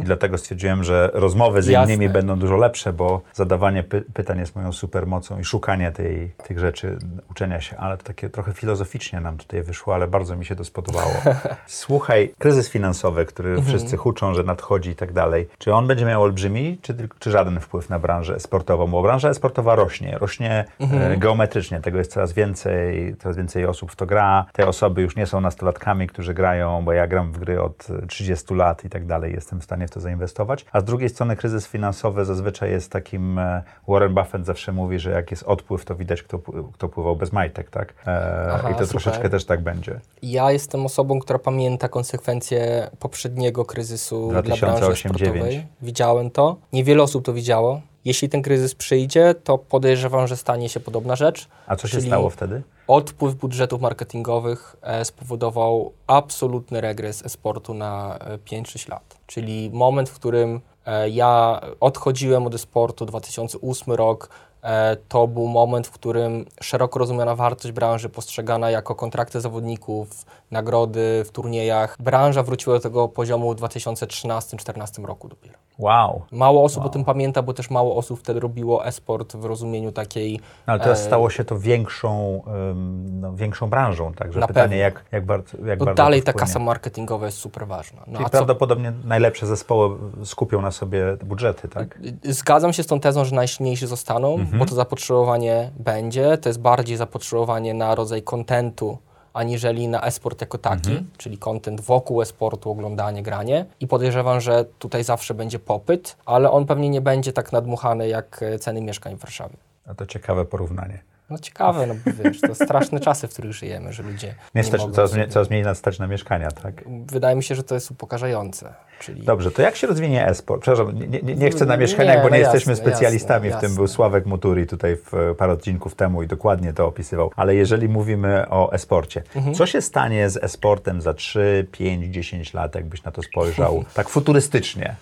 Speaker 1: I dlatego stwierdziłem, że rozmowy z
Speaker 3: Mhm. Jasne.
Speaker 1: innymi będą dużo lepsze, bo zadawanie py pytań jest moją supermocą i szukanie tej, tych rzeczy, uczenia się. Ale to takie trochę filozoficznie nam tutaj wyszło, ale bardzo mi się to spodobało. Słuchaj, kryzys finansowy, który
Speaker 3: Mhm.
Speaker 1: wszyscy huczą, że nadchodzi i tak dalej. Czy on będzie miał olbrzymi, czy, czy żaden wpływ na branżę sportową? Bo branża sportowa rośnie, rośnie
Speaker 3: Mhm.
Speaker 1: e, geometrycznie. Tego jest coraz więcej, coraz więcej osób w to gra. Te osoby już nie są nastolatkami, którzy grają, bo ja gram w gry od e, 30 lat i tak dalej. Jestem w stanie w to zainwestować. A z drugiej strony kryzys finansowy zazwyczaj jest takim, e, Warren Buffett zawsze mówi, że jak jest odpływ, to widać, kto, kto pływał bez majtek, tak? E,
Speaker 3: Aha,
Speaker 1: I to
Speaker 3: super.
Speaker 1: troszeczkę też tak będzie.
Speaker 3: Ja jestem osobą, która pamięta konsekwencje poprzedniego kryzysu dla branży
Speaker 1: 2008-2009.
Speaker 3: sportowej. Widziałem to. Niewiele osób to widziało. Jeśli ten kryzys przyjdzie, to podejrzewam, że stanie się podobna rzecz.
Speaker 1: A co się
Speaker 3: Czyli
Speaker 1: stało wtedy?
Speaker 3: Odpływ budżetów marketingowych e, spowodował absolutny regres e-sportu na e, 5-6 lat. Czyli moment, w którym e, ja odchodziłem od e-sportu, 2008 rok, e, to był moment, w którym szeroko rozumiana wartość branży postrzegana jako kontrakty zawodników, nagrody w turniejach. Branża wróciła do tego poziomu w 2013-2014 roku dopiero.
Speaker 1: Wow.
Speaker 3: Mało osób o tym pamięta, bo też mało osób wtedy robiło e-sport w rozumieniu takiej
Speaker 1: No, ale teraz
Speaker 3: e,
Speaker 1: stało się to większą, ym, no, większą branżą, także
Speaker 3: Na
Speaker 1: pytanie,
Speaker 3: pewno.
Speaker 1: jak, jak bardzo, jak
Speaker 3: No
Speaker 1: bardzo
Speaker 3: dalej ta kasa marketingowa jest super ważna. No,
Speaker 1: Czyli
Speaker 3: a co,
Speaker 1: prawdopodobnie najlepsze zespoły skupią na sobie budżety, tak?
Speaker 3: zgadzam się z tą tezą, że najsilniejsi zostaną,
Speaker 1: Mhm.
Speaker 3: bo to zapotrzebowanie będzie. To jest bardziej zapotrzebowanie na rodzaj kontentu, aniżeli na e-sport jako taki,
Speaker 1: Mhm.
Speaker 3: czyli kontent wokół e-sportu, oglądanie, granie. I podejrzewam, że tutaj zawsze będzie popyt, ale on pewnie nie będzie tak nadmuchany jak e, ceny mieszkań w Warszawie.
Speaker 1: A to ciekawe porównanie.
Speaker 3: No ciekawe, no bo wiesz, to straszne czasy, w których żyjemy, że ludzie
Speaker 1: Nie stać,
Speaker 3: mogą
Speaker 1: coraz,
Speaker 3: sobie...
Speaker 1: coraz mniej nas stać na mieszkania, tak?
Speaker 3: Wydaje mi się, że to jest upokarzające. Czyli
Speaker 1: Dobrze, to jak się rozwinie e-sport? Przepraszam, nie, nie, nie chcę na mieszkaniach,
Speaker 3: Nie,
Speaker 1: bo nie
Speaker 3: no
Speaker 1: jesteśmy
Speaker 3: jasne,
Speaker 1: specjalistami
Speaker 3: jasne,
Speaker 1: w tym.
Speaker 3: jasne.
Speaker 1: Był Sławek Muturi tutaj w e, parę odcinków temu i dokładnie to opisywał. Ale jeżeli mówimy o e-sporcie,
Speaker 3: Mhm.
Speaker 1: co się stanie z e-sportem za 3, 5, 10 lat, jakbyś na to spojrzał tak futurystycznie?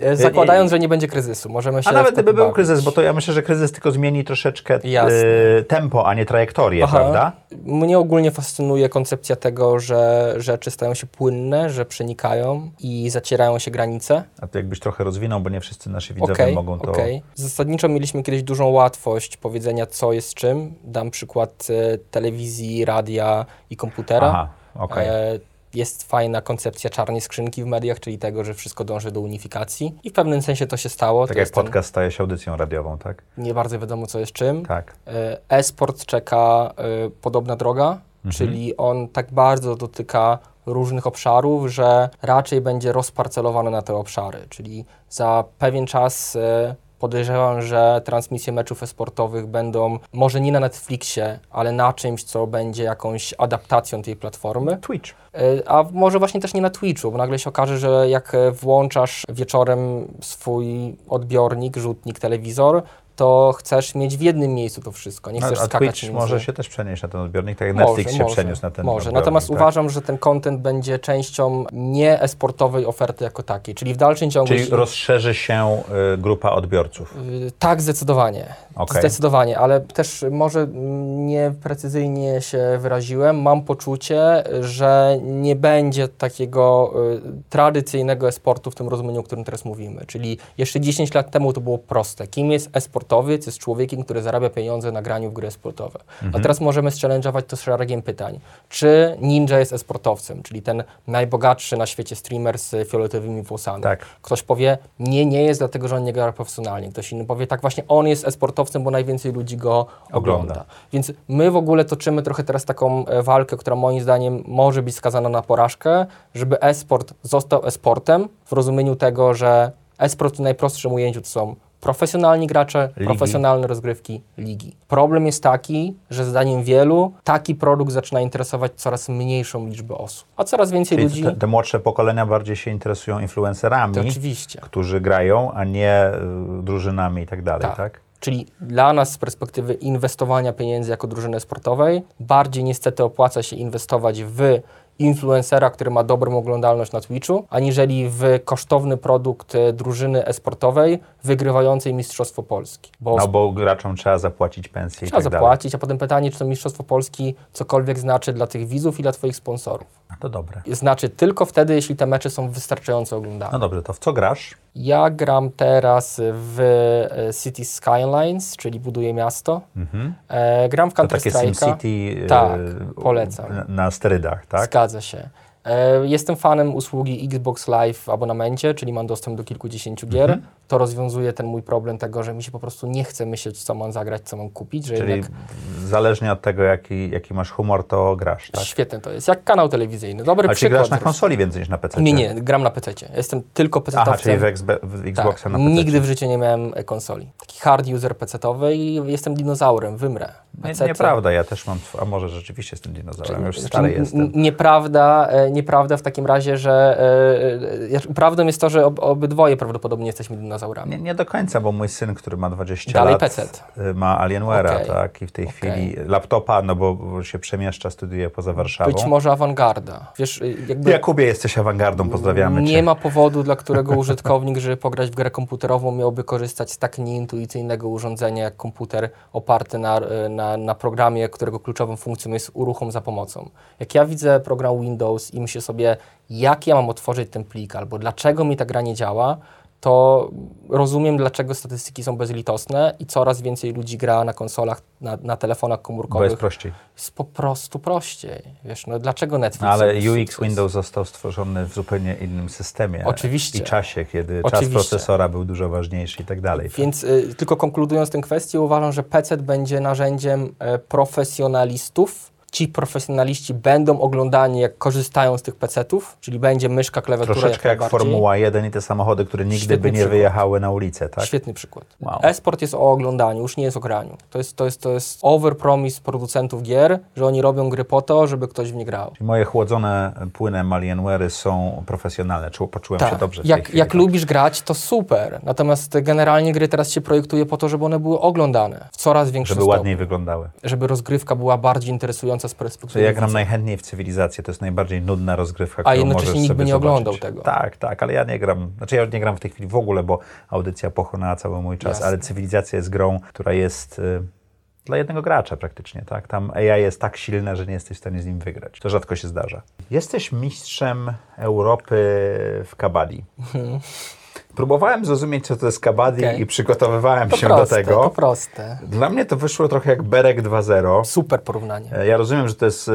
Speaker 3: E, zakładając, że nie będzie kryzysu, możemy się
Speaker 1: A nawet gdyby był kryzys, bo to ja myślę, że kryzys tylko zmieni troszeczkę e, tempo, a nie trajektorię,
Speaker 3: Aha.
Speaker 1: prawda?
Speaker 3: Mnie ogólnie fascynuje koncepcja tego, że rzeczy stają się płynne, że przenikają i zacierają się granice.
Speaker 1: A to jakbyś trochę rozwinął, bo nie wszyscy nasi widzowie
Speaker 3: Okej,
Speaker 1: mogą to...
Speaker 3: okej. Zasadniczo mieliśmy kiedyś dużą łatwość powiedzenia, co jest czym. Dam przykład e, telewizji, radia i komputera.
Speaker 1: Aha, okej.
Speaker 3: E, jest fajna koncepcja czarnej skrzynki w mediach, czyli tego, że wszystko dąży do unifikacji. I w pewnym sensie to się stało.
Speaker 1: Tak
Speaker 3: to
Speaker 1: jak
Speaker 3: jest ten-
Speaker 1: podcast staje się audycją radiową, tak?
Speaker 3: Nie bardzo wiadomo, co jest czym.
Speaker 1: Tak.
Speaker 3: E, E-sport czeka e, podobna droga,
Speaker 1: Mhm.
Speaker 3: czyli on tak bardzo dotyka różnych obszarów, że raczej będzie rozparcelowany na te obszary. Czyli za pewien czas e, podejrzewam, że transmisje meczów e-sportowych będą może nie na Netflixie, ale na czymś, co będzie jakąś adaptacją tej platformy.
Speaker 1: Twitch.
Speaker 3: E, A może właśnie też nie na Twitchu, bo nagle się okaże, że jak e, włączasz wieczorem swój odbiornik, rzutnik, telewizor, to chcesz mieć w jednym miejscu to wszystko, nie chcesz
Speaker 1: No, a
Speaker 3: skakać
Speaker 1: Twitch
Speaker 3: między...
Speaker 1: może się też przenieść na ten odbiornik, tak jak Netflix się przeniósł na ten
Speaker 3: Może,
Speaker 1: odbiornik.
Speaker 3: natomiast
Speaker 1: tak?
Speaker 3: uważam, że ten content będzie częścią nie esportowej oferty jako takiej, czyli w dalszym ciągu...
Speaker 1: Czyli rozszerzy się y, grupa odbiorców.
Speaker 3: Y, Tak, zdecydowanie.
Speaker 1: Okej.
Speaker 3: Zdecydowanie, ale też może nieprecyzyjnie się wyraziłem. Mam poczucie, że nie będzie takiego y, tradycyjnego esportu w tym rozumieniu, o którym teraz mówimy. Czyli jeszcze 10 lat temu to było proste. Kim jest esportowiec? Jest człowiekiem, który zarabia pieniądze na graniu w gry esportowe. A teraz możemy challenge'ować to szeregiem pytań. Czy Ninja jest esportowcem, czyli ten najbogatszy na świecie streamer z fioletowymi włosami?
Speaker 1: Tak.
Speaker 3: Ktoś powie, nie, nie jest, dlatego że on nie gra profesjonalnie. Ktoś inny powie, tak właśnie on jest esportowcem, bo najwięcej ludzi go ogląda.
Speaker 1: Ogląda.
Speaker 3: Więc my w ogóle toczymy trochę teraz taką e, walkę, która moim zdaniem może być skazana na porażkę, żeby esport został esportem w rozumieniu tego, że esport w najprostszym ujęciu to są profesjonalni gracze,
Speaker 1: Ligi.
Speaker 3: profesjonalne rozgrywki, ligi. Problem jest taki, że zdaniem wielu taki produkt zaczyna interesować coraz mniejszą liczbę osób, a coraz więcej
Speaker 1: Czyli
Speaker 3: ludzi...
Speaker 1: te, te młodsze pokolenia bardziej się interesują influencerami,
Speaker 3: To oczywiście.
Speaker 1: którzy grają, a nie y, drużynami i tak dalej, tak?
Speaker 3: Tak. Czyli dla nas z perspektywy inwestowania pieniędzy jako drużyny sportowej, bardziej niestety opłaca się inwestować w influencera, który ma dobrą oglądalność na Twitchu, aniżeli w kosztowny produkt e, drużyny esportowej wygrywającej Mistrzostwo Polski. Bo
Speaker 1: No bo graczom trzeba zapłacić pensję
Speaker 3: trzeba
Speaker 1: i tak
Speaker 3: zapłacić, a potem pytanie, czy to Mistrzostwo Polski cokolwiek znaczy dla tych widzów i dla Twoich sponsorów.
Speaker 1: To dobre.
Speaker 3: Znaczy tylko wtedy, jeśli te mecze są wystarczająco oglądane.
Speaker 1: No dobrze, to w co grasz?
Speaker 3: Ja gram teraz w e, City Skylines, czyli buduję miasto. E, gram w
Speaker 1: To takie
Speaker 3: Counter-Strike'a.
Speaker 1: SimCity y,
Speaker 3: Tak, polecam.
Speaker 1: na- na sterydach, tak?
Speaker 3: Zgadza się. E, Jestem fanem usługi Xbox Live w abonamencie, czyli mam dostęp do kilkudziesięciu gier.
Speaker 1: Mhm.
Speaker 3: To rozwiązuje ten mój problem tego, że mi się po prostu nie chce myśleć, co mam zagrać, co mam kupić, że
Speaker 1: Czyli
Speaker 3: jednak
Speaker 1: zależnie od tego, jaki, jaki masz humor, to grasz, tak?
Speaker 3: świetne to jest. Jak kanał telewizyjny. Dobry
Speaker 1: A czy
Speaker 3: przykład.
Speaker 1: grasz na konsoli więcej niż na PC?
Speaker 3: Nie, nie, gram na PC. Jestem tylko PC.
Speaker 1: Aha, czyli w, Xbe- w Xboxa
Speaker 3: tak,
Speaker 1: na PC.
Speaker 3: Nigdy w życiu nie miałem konsoli. Taki hard user PC-towy i jestem dinozaurem, wymrę.
Speaker 1: Nie, nieprawda, ja też mam, a może rzeczywiście jestem dinozaurem, już
Speaker 3: Znaczy,
Speaker 1: stary jestem.
Speaker 3: Nieprawda, e, nieprawda w takim razie, że e, e, prawdą jest to, że ob, obydwoje prawdopodobnie jesteśmy dinozaurami.
Speaker 1: Nie, nie do końca, bo mój syn, który ma 20
Speaker 3: Dalej
Speaker 1: lat,
Speaker 3: PC.
Speaker 1: y, ma Alienware'a,
Speaker 3: Okej.
Speaker 1: tak? I w tej
Speaker 3: Okej.
Speaker 1: chwili laptopa, no bo się przemieszcza, studiuje poza Warszawą.
Speaker 3: Być może awangarda. Wiesz, y, jakby
Speaker 1: Jakubie, jesteś awangardą, pozdrawiamy
Speaker 3: nie
Speaker 1: cię.
Speaker 3: ma powodu, dla którego użytkownik, żeby pograć w grę komputerową, miałby korzystać z tak nieintuicyjnego urządzenia jak komputer oparty na, y, na, na programie, którego kluczową funkcją jest uruchom za pomocą. Jak ja widzę program Windows i myślę sobie, jak ja mam otworzyć ten plik, albo dlaczego mi ta gra nie działa, to rozumiem, dlaczego statystyki są bezlitosne i coraz więcej ludzi gra na konsolach, na, na telefonach
Speaker 1: Bo
Speaker 3: komórkowych.
Speaker 1: jest prościej.
Speaker 3: jest po prostu prościej. Wiesz, no dlaczego Netflix...
Speaker 1: No, ale UX
Speaker 3: sukces?
Speaker 1: Windows został stworzony w zupełnie innym systemie.
Speaker 3: Oczywiście.
Speaker 1: I czasie, kiedy
Speaker 3: Oczywiście.
Speaker 1: czas procesora był dużo ważniejszy i tak dalej.
Speaker 3: Więc y, tylko konkludując tę kwestię, uważam, że PC będzie narzędziem e, profesjonalistów. Ci profesjonaliści będą oglądani, jak korzystają z tych PC-ów, czyli będzie myszka, klawiatura
Speaker 1: Troszeczkę jak
Speaker 3: najbardziej.
Speaker 1: Formuła 1 i te samochody, które nigdy
Speaker 3: Świetny
Speaker 1: by nie
Speaker 3: przykład.
Speaker 1: wyjechały na ulicę, tak?
Speaker 3: Świetny przykład.
Speaker 1: Wow.
Speaker 3: Esport jest o oglądaniu, już nie jest o graniu. To jest, to jest, to jest overpromise producentów gier, że oni robią gry po to, żeby ktoś w nie grał.
Speaker 1: Moje chłodzone płynem Alienware'y są profesjonalne. Czu, poczułem się dobrze
Speaker 3: Tak. jak,
Speaker 1: chwili.
Speaker 3: jak
Speaker 1: tak.
Speaker 3: lubisz grać, to super. Natomiast generalnie gry teraz się projektuje po to, żeby one były oglądane w coraz większym
Speaker 1: Żeby
Speaker 3: stopniu.
Speaker 1: ładniej wyglądały.
Speaker 3: Żeby rozgrywka była bardziej interesująca z perspektywy
Speaker 1: ja gram najchętniej w cywilizację, to jest najbardziej nudna rozgrywka, którą
Speaker 3: jednocześnie
Speaker 1: możesz
Speaker 3: nikt by nie
Speaker 1: zobaczyć.
Speaker 3: oglądał tego.
Speaker 1: Tak, tak, ale ja nie gram, znaczy ja nie gram w tej chwili w ogóle, bo audycja pochłonęła cały mój czas,
Speaker 3: Jasne.
Speaker 1: ale cywilizacja jest grą, która jest y, dla jednego gracza praktycznie, tak? Tam AI jest tak silne, że nie jesteś w stanie z nim wygrać. To rzadko się zdarza. Jesteś mistrzem Europy w kabaddi. Próbowałem zrozumieć, co to jest kabaddi
Speaker 3: Okej.
Speaker 1: i przygotowywałem
Speaker 3: To
Speaker 1: się
Speaker 3: proste,
Speaker 1: do tego.
Speaker 3: to proste.
Speaker 1: Dla mnie to wyszło trochę jak Berek 2.0.
Speaker 3: Super porównanie.
Speaker 1: E, Ja rozumiem, że to jest,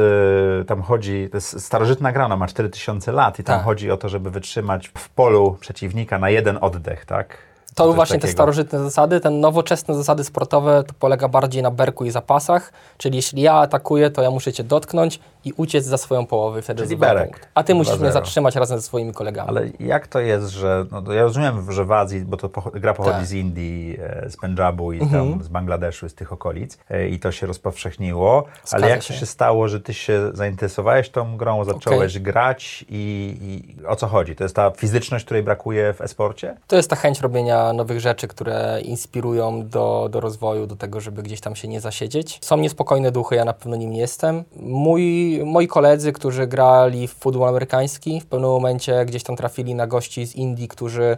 Speaker 1: e, tam chodzi, to jest starożytna gra, ona ma 4000 lat i tam
Speaker 3: Tak.
Speaker 1: chodzi o to, żeby wytrzymać w polu przeciwnika na jeden oddech, tak?
Speaker 3: To
Speaker 1: Coś
Speaker 3: właśnie te
Speaker 1: takiego.
Speaker 3: starożytne zasady, te nowoczesne zasady sportowe to polega bardziej na berku i zapasach, czyli jeśli ja atakuję, to ja muszę cię dotknąć i uciec za swoją połowę wtedy
Speaker 1: Czyli Berek.
Speaker 3: punkt. A ty musisz
Speaker 1: 2-0.
Speaker 3: mnie zatrzymać razem ze swoimi kolegami.
Speaker 1: Ale jak to jest, że no, ja rozumiem, że w Azji, bo to pocho- gra pochodzi
Speaker 3: Tak.
Speaker 1: z Indii, e, z Pendżabu i
Speaker 3: Mhm.
Speaker 1: tam z Bangladeszu, z tych okolic e, i to się rozpowszechniło,
Speaker 3: Zgadza
Speaker 1: ale jak
Speaker 3: się.
Speaker 1: się stało, że ty się zainteresowałeś tą grą, zacząłeś grać i, i o co chodzi? To jest ta fizyczność, której brakuje w e-sporcie?
Speaker 3: To jest ta chęć robienia nowych rzeczy, które inspirują do, do rozwoju, do tego, żeby gdzieś tam się nie zasiedzieć. Są niespokojne duchy, ja na pewno nim nie jestem. Mój, moi koledzy, którzy grali w futbol amerykański, w pewnym momencie gdzieś tam trafili na gości z Indii, którzy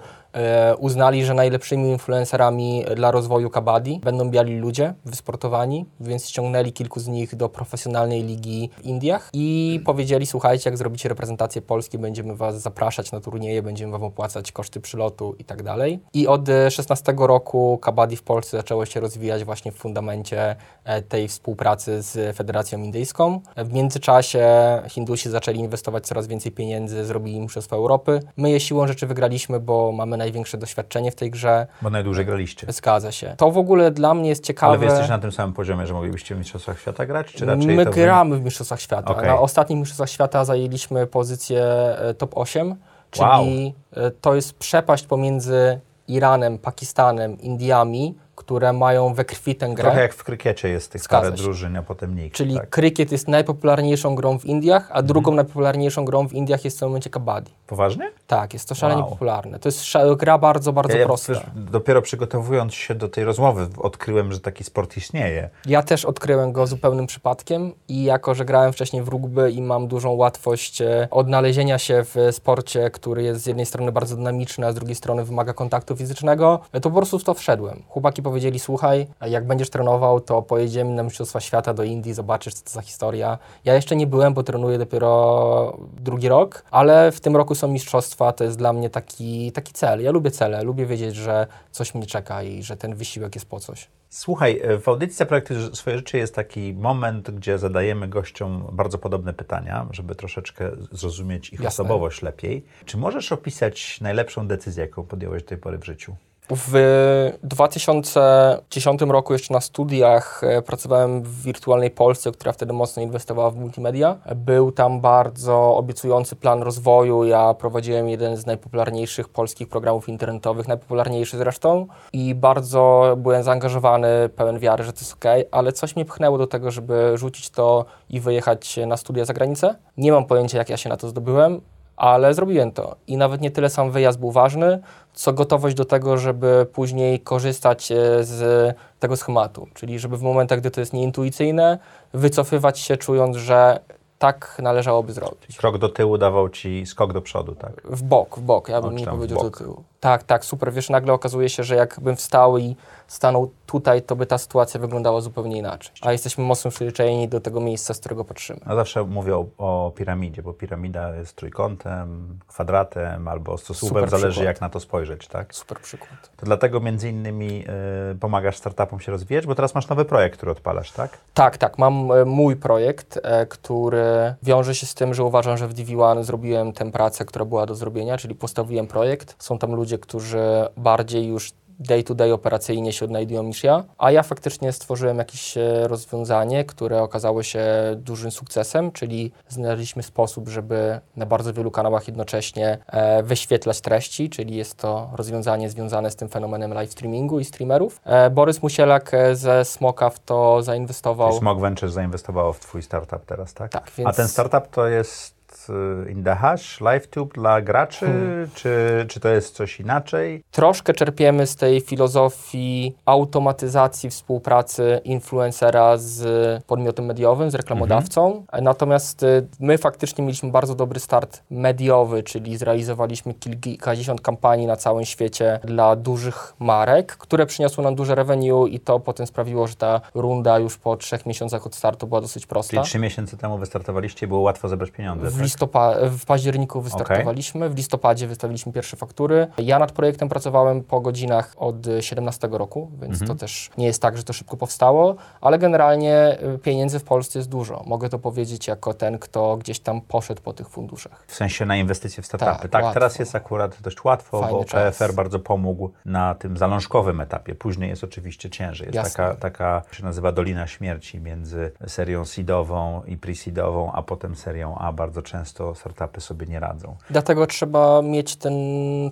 Speaker 3: uznali, że najlepszymi influencerami dla rozwoju kabaddi będą biali ludzie, wysportowani, więc ściągnęli kilku z nich do profesjonalnej ligi w Indiach i powiedzieli, słuchajcie, jak zrobicie reprezentację Polski, będziemy was zapraszać na turnieje, będziemy wam opłacać koszty przylotu i tak dalej. I od e, 16 roku kabaddi w Polsce zaczęło się rozwijać właśnie w fundamencie e, tej współpracy z Federacją Indyjską. E, W międzyczasie Hindusi zaczęli inwestować coraz więcej pieniędzy, zrobili Mistrzostwa Europy. My je siłą rzeczy wygraliśmy, bo mamy największe doświadczenie w tej grze.
Speaker 1: Bo najdłużej graliście.
Speaker 3: Zgadza się. To w ogóle dla mnie jest ciekawe.
Speaker 1: Ale wy jesteście na tym samym poziomie, że moglibyście w Mistrzostwach Świata grać, czy raczej
Speaker 3: My gramy w Mistrzostwach Świata.
Speaker 1: Okej.
Speaker 3: Na ostatnich Mistrzostwach Świata zajęliśmy pozycję e, top 8, czyli e, to jest przepaść pomiędzy Iranem, Pakistanem, Indiami, które mają we krwi tę grę.
Speaker 1: Trochę jak w krykiecie jest tych
Speaker 3: Zgadza
Speaker 1: parę
Speaker 3: się.
Speaker 1: drużyn, a potem nikt.
Speaker 3: Czyli
Speaker 1: tak.
Speaker 3: krykiet jest najpopularniejszą grą w Indiach, a
Speaker 1: Mhm.
Speaker 3: drugą najpopularniejszą grą w Indiach jest w tym momencie kabaddi.
Speaker 1: Poważnie?
Speaker 3: Tak, jest to szalenie
Speaker 1: Wow.
Speaker 3: popularne. To jest gra bardzo, bardzo
Speaker 1: Ja, ja
Speaker 3: prosta.
Speaker 1: wiesz, dopiero przygotowując się do tej rozmowy, odkryłem, że taki sport istnieje.
Speaker 3: Ja też odkryłem go zupełnym przypadkiem i jako, że grałem wcześniej w rugby i mam dużą łatwość e, odnalezienia się w sporcie, który jest z jednej strony bardzo dynamiczny, a z drugiej strony wymaga kontaktu fizycznego, e, to po prostu w to wszedłem. Chłopaki powiedzieli, słuchaj, jak będziesz trenował, to pojedziemy na Mistrzostwa Świata do Indii, zobaczysz, co to za historia. Ja jeszcze nie byłem, bo trenuję dopiero drugi rok, ale w tym roku są mistrzostwa, to jest dla mnie taki, taki cel. Ja lubię cele, lubię wiedzieć, że coś mnie czeka i że ten wysiłek jest po coś.
Speaker 1: Słuchaj, w audycji Zaprojektuj swoje życie jest taki moment, gdzie zadajemy gościom bardzo podobne pytania, żeby troszeczkę zrozumieć ich
Speaker 3: Jasne.
Speaker 1: osobowość lepiej. Czy możesz opisać najlepszą decyzję, jaką podjąłeś do tej pory w życiu?
Speaker 3: W 2010 roku jeszcze na studiach e, pracowałem w Wirtualnej Polsce, która wtedy mocno inwestowała w multimedia. Był tam bardzo obiecujący plan rozwoju. Ja prowadziłem jeden z najpopularniejszych polskich programów internetowych, najpopularniejszy zresztą i bardzo byłem zaangażowany, pełen wiary, że to jest ok, ale coś mnie pchnęło do tego, żeby rzucić to i wyjechać na studia za granicę. Nie mam pojęcia, jak ja się na to zdobyłem, ale zrobiłem to. I nawet nie tyle sam wyjazd był ważny, co gotowość do tego, żeby później korzystać e, z tego schematu. Czyli żeby w momentach, gdy to jest nieintuicyjne, wycofywać się, czując, że tak należałoby zrobić.
Speaker 1: Krok do tyłu dawał ci skok do przodu, tak?
Speaker 3: W bok, w bok, ja bym nie powiedział do tyłu. Tak, tak, super. Wiesz, nagle okazuje się, że jakbym wstał i stanął tutaj, to by ta sytuacja wyglądała zupełnie inaczej. A jesteśmy mocno przyzwyczajeni do tego miejsca, z którego patrzymy.
Speaker 1: Zawsze mówię o, o piramidzie, bo piramida jest trójkątem, kwadratem albo stosłupem,
Speaker 3: Super
Speaker 1: zależy jak na to spojrzeć, tak?
Speaker 3: Super przykład.
Speaker 1: To dlatego między innymi y, pomagasz startupom się rozwijać, bo teraz masz nowy projekt, który odpalasz, tak?
Speaker 3: Tak, tak. Mam e, mój projekt, e, który wiąże się z tym, że uważam, że w DV1 zrobiłem tę pracę, która była do zrobienia, czyli postawiłem projekt. Są tam ludzie, którzy bardziej już day-to-day operacyjnie się odnajdują niż ja, a ja faktycznie stworzyłem jakieś e, rozwiązanie, które okazało się dużym sukcesem, czyli znaleźliśmy sposób, żeby na bardzo wielu kanałach jednocześnie e, wyświetlać treści, czyli jest to rozwiązanie związane z tym fenomenem live streamingu i streamerów. E, Borys Musielak e, ze Smoka w to zainwestował.
Speaker 1: Czyli Smog Ventures zainwestowało w twój startup teraz, tak?
Speaker 3: Tak,
Speaker 1: A
Speaker 3: więc-
Speaker 1: ten startup to jest y, in the hash, LiveTube dla graczy,
Speaker 3: Hmm.
Speaker 1: czy, czy to jest coś inaczej?
Speaker 3: Troszkę czerpiemy z tej filozofii automatyzacji współpracy influencera z podmiotem mediowym, z reklamodawcą. Natomiast y, my faktycznie mieliśmy bardzo dobry start mediowy, czyli zrealizowaliśmy kilkadziesiąt kampanii na całym świecie dla dużych marek, które przyniosły nam duże revenue i to potem sprawiło, że ta runda już po trzech miesiącach od startu była dosyć prosta.
Speaker 1: Czyli trzy miesiące temu wystartowaliście i było łatwo zebrać pieniądze.
Speaker 3: W
Speaker 1: tak?
Speaker 3: Listopa- w październiku wystartowaliśmy, w listopadzie wystawiliśmy pierwsze faktury. Ja nad projektem pracowałem po godzinach od y, 17 roku, więc
Speaker 1: Mhm.
Speaker 3: to też nie jest tak, że to szybko powstało, ale generalnie y, pieniędzy w Polsce jest dużo. Mogę to powiedzieć jako ten, kto gdzieś tam poszedł po tych funduszach.
Speaker 1: W sensie na inwestycje w startupy.
Speaker 3: Tak,
Speaker 1: Tak, teraz jest akurat dość łatwo,
Speaker 3: Fajny
Speaker 1: bo
Speaker 3: czas.
Speaker 1: PFR bardzo pomógł na tym zalążkowym etapie. Później jest oczywiście ciężej. Jest
Speaker 3: Jasne.
Speaker 1: taka, taka, się nazywa Dolina Śmierci między serią seedową i pre-seedową, a potem serią A. Bardzo często startupy sobie nie radzą.
Speaker 3: Dlatego trzeba mieć ten,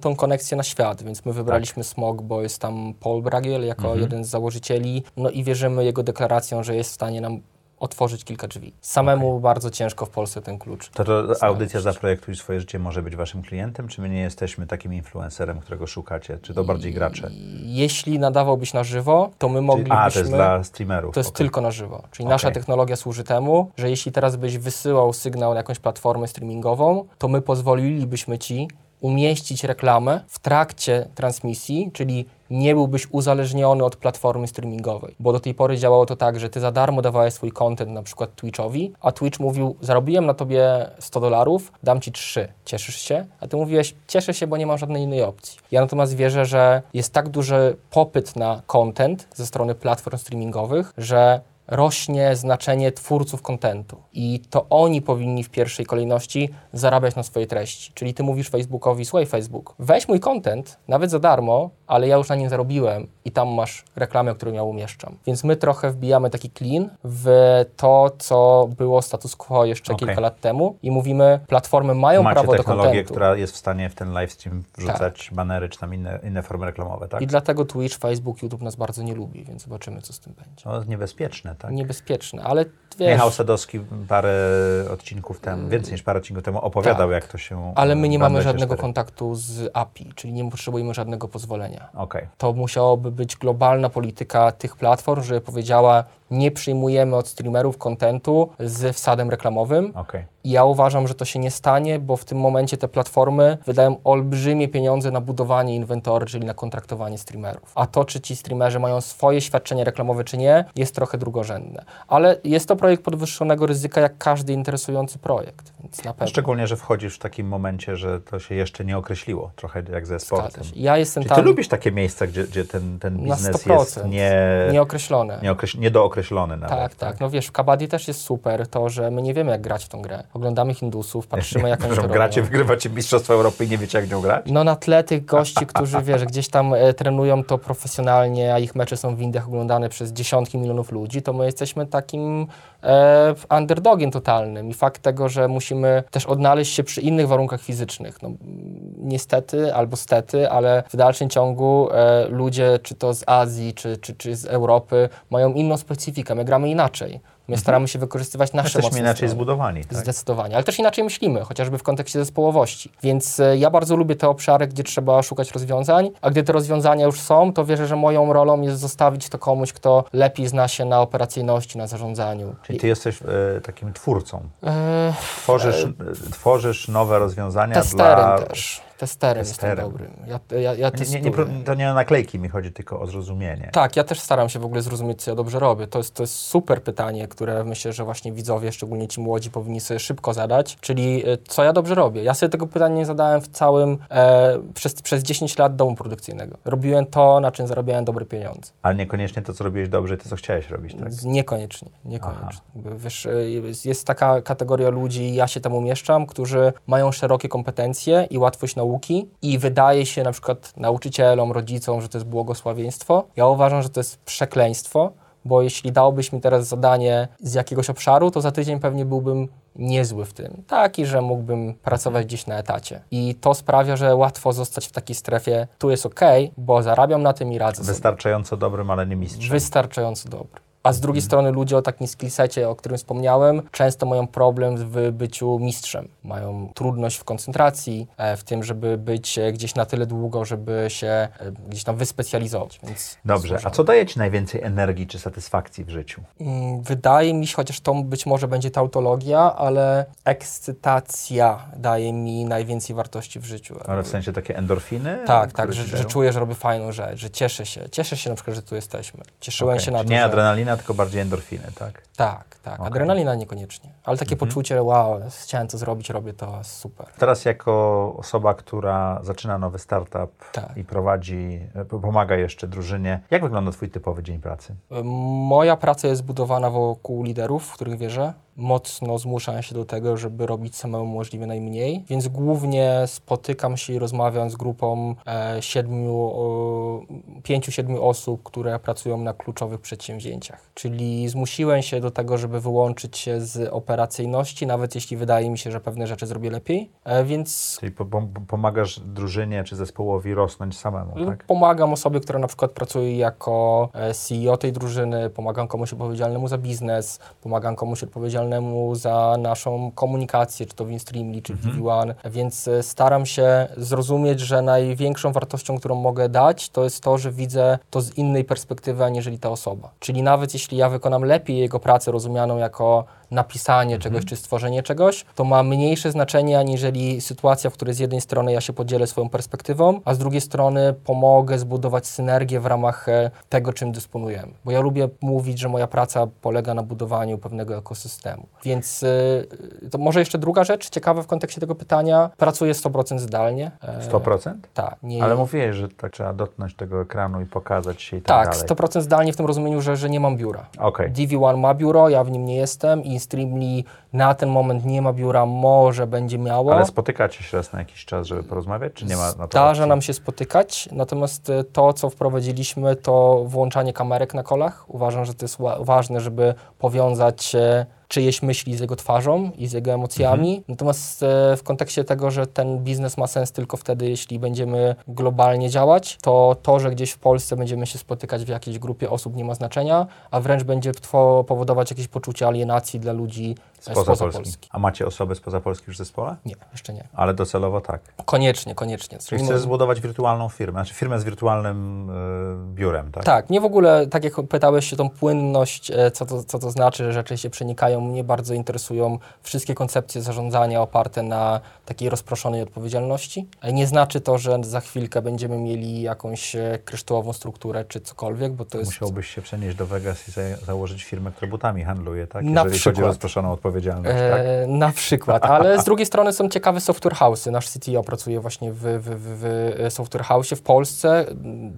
Speaker 3: tą koneksję na świat, więc my
Speaker 1: Tak.
Speaker 3: wybraliśmy Smog, bo jest tam Paul Bragiel jako
Speaker 1: Mhm.
Speaker 3: jeden z założycieli, no i wierzymy jego deklaracją, że jest w stanie nam otworzyć kilka drzwi. Samemu bardzo ciężko w Polsce ten klucz.
Speaker 1: To, to audycja. Zaprojektuj swoje życie może być waszym klientem, czy my nie jesteśmy takim influencerem, którego szukacie? Czy to bardziej gracze?
Speaker 3: Jeśli nadawałbyś na żywo, to my
Speaker 1: Czyli,
Speaker 3: moglibyśmy...
Speaker 1: a, to jest dla streamerów.
Speaker 3: To jest
Speaker 1: okej.
Speaker 3: tylko na żywo. Czyli nasza
Speaker 1: Okej.
Speaker 3: technologia służy temu, że jeśli teraz byś wysyłał sygnał na jakąś platformę streamingową, to my pozwolilibyśmy ci umieścić reklamę w trakcie transmisji, czyli nie byłbyś uzależniony od platformy streamingowej. Bo do tej pory działało to tak, że ty za darmo dawałeś swój content na przykład Twitchowi, a Twitch mówił, zarobiłem na tobie 100 dolarów, dam ci 3, cieszysz się? A ty mówiłeś, cieszę się, bo nie mam żadnej innej opcji. Ja natomiast wierzę, że jest tak duży popyt na content ze strony platform streamingowych, że rośnie znaczenie twórców kontentu i to oni powinni w pierwszej kolejności zarabiać na swojej treści. Czyli ty mówisz Facebookowi, słuchaj Facebook, weź mój content, nawet za darmo, ale ja już na nim zarobiłem i tam masz reklamę, którą ja umieszczam. Więc my trochę wbijamy taki clean w to, co było status quo jeszcze
Speaker 1: Okej.
Speaker 3: kilka lat temu i mówimy, platformy mają
Speaker 1: Macie
Speaker 3: prawo do
Speaker 1: technologię,
Speaker 3: kontentu.
Speaker 1: która jest w stanie w ten livestream wrzucać banery czy tam inne, inne formy reklamowe, tak?
Speaker 3: I dlatego Twitch, Facebook, YouTube nas bardzo nie lubi, więc zobaczymy, co z tym będzie.
Speaker 1: To jest niebezpieczne, tak?
Speaker 3: Niebezpieczne, ale wiesz...
Speaker 1: Michał Sadowski parę odcinków temu, więcej niż parę odcinków temu opowiadał,
Speaker 3: tak.
Speaker 1: jak to się...
Speaker 3: Ale my nie mamy żadnego
Speaker 1: 24.
Speaker 3: kontaktu z API, czyli nie potrzebujemy żadnego pozwolenia.
Speaker 1: Okej.
Speaker 3: To musiałoby być globalna polityka tych platform, żeby powiedziała, nie przyjmujemy od streamerów kontentu z wsadem reklamowym.
Speaker 1: Okej.
Speaker 3: I ja uważam, że to się nie stanie, bo w tym momencie te platformy wydają olbrzymie pieniądze na budowanie inwentory, czyli na kontraktowanie streamerów. A to, czy ci streamerzy mają swoje świadczenie reklamowe, czy nie, jest trochę drugorzędne. Ale jest to projekt podwyższonego ryzyka, jak każdy interesujący projekt, więc na pewno.
Speaker 1: Szczególnie, że wchodzisz w takim momencie, że to się jeszcze nie określiło, trochę jak ze sportem.
Speaker 3: Ja jestem
Speaker 1: Czy ty
Speaker 3: tam
Speaker 1: lubisz takie miejsca, gdzie, gdzie ten, ten biznes
Speaker 3: 100%.
Speaker 1: jest nie,
Speaker 3: nieokreślone.
Speaker 1: nieokreś, niedookreślony nawet?
Speaker 3: Tak, tak. No wiesz, w Kabaddi też jest super to, że my nie wiemy, jak grać w tą grę. Oglądamy Hindusów, patrzymy, jak oni to
Speaker 1: gracie,
Speaker 3: robią.
Speaker 1: wygrywacie Mistrzostwo Europy i nie wiecie, jak nią grać?
Speaker 3: No na tle tych gości, którzy, wiesz, gdzieś tam e, trenują to profesjonalnie, a ich mecze są w Indiach oglądane przez dziesiątki milionów ludzi, to my jesteśmy takim underdogiem totalnym. I fakt tego, że musimy też odnaleźć się przy innych warunkach fizycznych. No, niestety albo stety, ale w dalszym ciągu e, ludzie, czy to z Azji, czy, czy, czy z Europy, mają inną specyfikę. My gramy inaczej. My staramy się wykorzystywać nasze
Speaker 1: Jesteśmy
Speaker 3: mocne
Speaker 1: inaczej
Speaker 3: strony.
Speaker 1: zbudowani. Tak?
Speaker 3: Zdecydowanie, ale też inaczej myślimy, chociażby w kontekście zespołowości. Więc e, ja bardzo lubię te obszary, gdzie trzeba szukać rozwiązań, a gdy te rozwiązania już są, to wierzę, że moją rolą jest zostawić to komuś, kto lepiej zna się na operacyjności, na zarządzaniu.
Speaker 1: Czyli ty jesteś e, takim twórcą.
Speaker 3: E,
Speaker 1: Tworzysz, e, tworzysz nowe rozwiązania dla...
Speaker 3: też. Testerem,
Speaker 1: Testerem.
Speaker 3: jestem dobrym. Ja, ja, ja
Speaker 1: Nie, nie, nie, to nie o naklejki mi chodzi, tylko o zrozumienie.
Speaker 3: Tak, ja też staram się w ogóle zrozumieć, co ja dobrze robię. To jest, to jest super pytanie, które myślę, że właśnie widzowie, szczególnie ci młodzi, powinni sobie szybko zadać, czyli y, co ja dobrze robię. Ja sobie tego pytania nie zadałem w całym, e, przez, przez 10 lat domu produkcyjnego. Robiłem to, na czym zarabiałem dobre pieniądze.
Speaker 1: Ale niekoniecznie to, co robiłeś dobrze, to, co chciałeś robić, tak?
Speaker 3: Niekoniecznie, niekoniecznie. Jakby, Wiesz, jest, jest taka kategoria ludzi, ja się tam umieszczam, którzy mają szerokie kompetencje i łatwość nauki i wydaje się na przykład nauczycielom, rodzicom, że to jest błogosławieństwo. Ja uważam, że to jest przekleństwo, bo jeśli dałobyś mi teraz zadanie z jakiegoś obszaru, to za tydzień pewnie byłbym niezły w tym. Taki, że mógłbym pracować gdzieś na etacie. I to sprawia, że łatwo zostać w takiej strefie, tu jest ok, bo zarabiam na tym i radzę sobie.
Speaker 1: Wystarczająco dobrym, ale nie mistrzem.
Speaker 3: Wystarczająco dobry. A z drugiej strony ludzie o takim skillsecie, o którym wspomniałem, często mają problem w byciu mistrzem. Mają trudność w koncentracji, e, w tym, żeby być e, gdzieś na tyle długo, żeby się e, gdzieś tam wyspecjalizować. Więc
Speaker 1: Dobrze, a co daje ci najwięcej energii czy satysfakcji w życiu?
Speaker 3: Mm, Wydaje mi się, chociaż to być może będzie tautologia, ale ekscytacja daje mi najwięcej wartości w życiu.
Speaker 1: Ale w sensie takie endorfiny?
Speaker 3: Tak, tak, że, że czuję, że robię fajną rzecz, że cieszę się. Cieszę się na przykład, że tu jesteśmy. Cieszyłem
Speaker 1: Okej,
Speaker 3: się na to,
Speaker 1: Nie
Speaker 3: że...
Speaker 1: adrenalina, adrenalina, tylko bardziej endorfiny, tak?
Speaker 3: Tak, tak.
Speaker 1: Okej.
Speaker 3: Adrenalina niekoniecznie. Ale takie poczucie, wow, chciałem to zrobić, robię to, super.
Speaker 1: Teraz jako osoba, która zaczyna nowy startup
Speaker 3: Tak.
Speaker 1: i prowadzi, e, pomaga jeszcze drużynie, jak wygląda Twój typowy dzień pracy?
Speaker 3: Moja praca jest zbudowana wokół liderów, w których wierzę. Mocno zmuszam się do tego, żeby robić samemu możliwie najmniej, więc głównie spotykam się i rozmawiam z grupą e, siedmiu, e, pięciu, siedmiu osób, które pracują na kluczowych przedsięwzięciach. Czyli zmusiłem się do tego, żeby wyłączyć się z operacyjności, nawet jeśli wydaje mi się, że pewne rzeczy zrobię lepiej, e, więc
Speaker 1: Czyli po, pom- pomagasz drużynie czy zespołowi rosnąć samemu, tak?
Speaker 3: Pomagam osobie, która na przykład pracuje jako e, CEO tej drużyny, pomagam komuś odpowiedzialnemu za biznes, pomagam komuś odpowiedzialnemu za naszą komunikację, czy to w Streamly, czy w DV1, więc e, staram się zrozumieć, że największą wartością, którą mogę dać, to jest to, że widzę to z innej perspektywy, aniżeli ta osoba. Czyli nawet jeśli ja wykonam lepiej jego pracę rozumianą jako napisanie czegoś, czy stworzenie czegoś, to ma mniejsze znaczenie, aniżeli sytuacja, w której z jednej strony ja się podzielę swoją perspektywą, a z drugiej strony pomogę zbudować synergię w ramach e, tego, czym dysponujemy. Bo ja lubię mówić, że moja praca polega na budowaniu pewnego ekosystemu. Więc e, to może jeszcze druga rzecz, ciekawa w kontekście tego pytania, pracuję 100% zdalnie. E,
Speaker 1: 100%?
Speaker 3: Tak. Nie,
Speaker 1: Ale mówiłeś, że tak trzeba dotknąć tego ekranu i pokazać się i tak,
Speaker 3: tak,
Speaker 1: dalej.
Speaker 3: 100% zdalnie w tym rozumieniu, że, że nie mam biura.
Speaker 1: Okej.
Speaker 3: DV1 ma biuro, ja w nim nie jestem i Streamly na ten moment nie ma biura, może będzie miało.
Speaker 1: Ale spotykacie się raz na jakiś czas, żeby porozmawiać, czy nie ma na to
Speaker 3: Zdarza nam się spotykać, natomiast e, to, co wprowadziliśmy, to włączanie kamerek na kolach. Uważam, że to jest wa- ważne, żeby powiązać czyjeś myśli z jego twarzą i z jego emocjami.
Speaker 1: Mhm.
Speaker 3: Natomiast e, w kontekście tego, że ten biznes ma sens tylko wtedy, jeśli będziemy globalnie działać, to to, że gdzieś w Polsce będziemy się spotykać w jakiejś grupie osób nie ma znaczenia, a wręcz będzie powodować jakieś poczucie alienacji dla ludzi
Speaker 1: Spoza
Speaker 3: spoza
Speaker 1: Polski.
Speaker 3: Polski.
Speaker 1: A macie osoby spoza Polski już w zespole?
Speaker 3: Nie, jeszcze nie.
Speaker 1: Ale docelowo tak.
Speaker 3: Koniecznie, koniecznie.
Speaker 1: Czyli chcesz zbudować wirtualną firmę, znaczy firmę z wirtualnym y, biurem, tak?
Speaker 3: Tak, nie w ogóle, tak jak pytałeś się tą płynność, e, co to, co to znaczy, że rzeczy się przenikają, mnie bardzo interesują wszystkie koncepcje zarządzania oparte na takiej rozproszonej odpowiedzialności. Nie znaczy to, że za chwilkę będziemy mieli jakąś e, kryształową strukturę czy cokolwiek, bo to jest...
Speaker 1: Musiałbyś się przenieść do Vegas i za założyć firmę, która butami handluje, tak?
Speaker 3: Na
Speaker 1: Jeżeli chodzi
Speaker 3: przykład.
Speaker 1: o rozproszoną odpowiedzialność, tak?
Speaker 3: E, na przykład, ale z drugiej strony są ciekawe software house'y. Nasz CTO pracuje właśnie w, w, w, software house'ie w Polsce.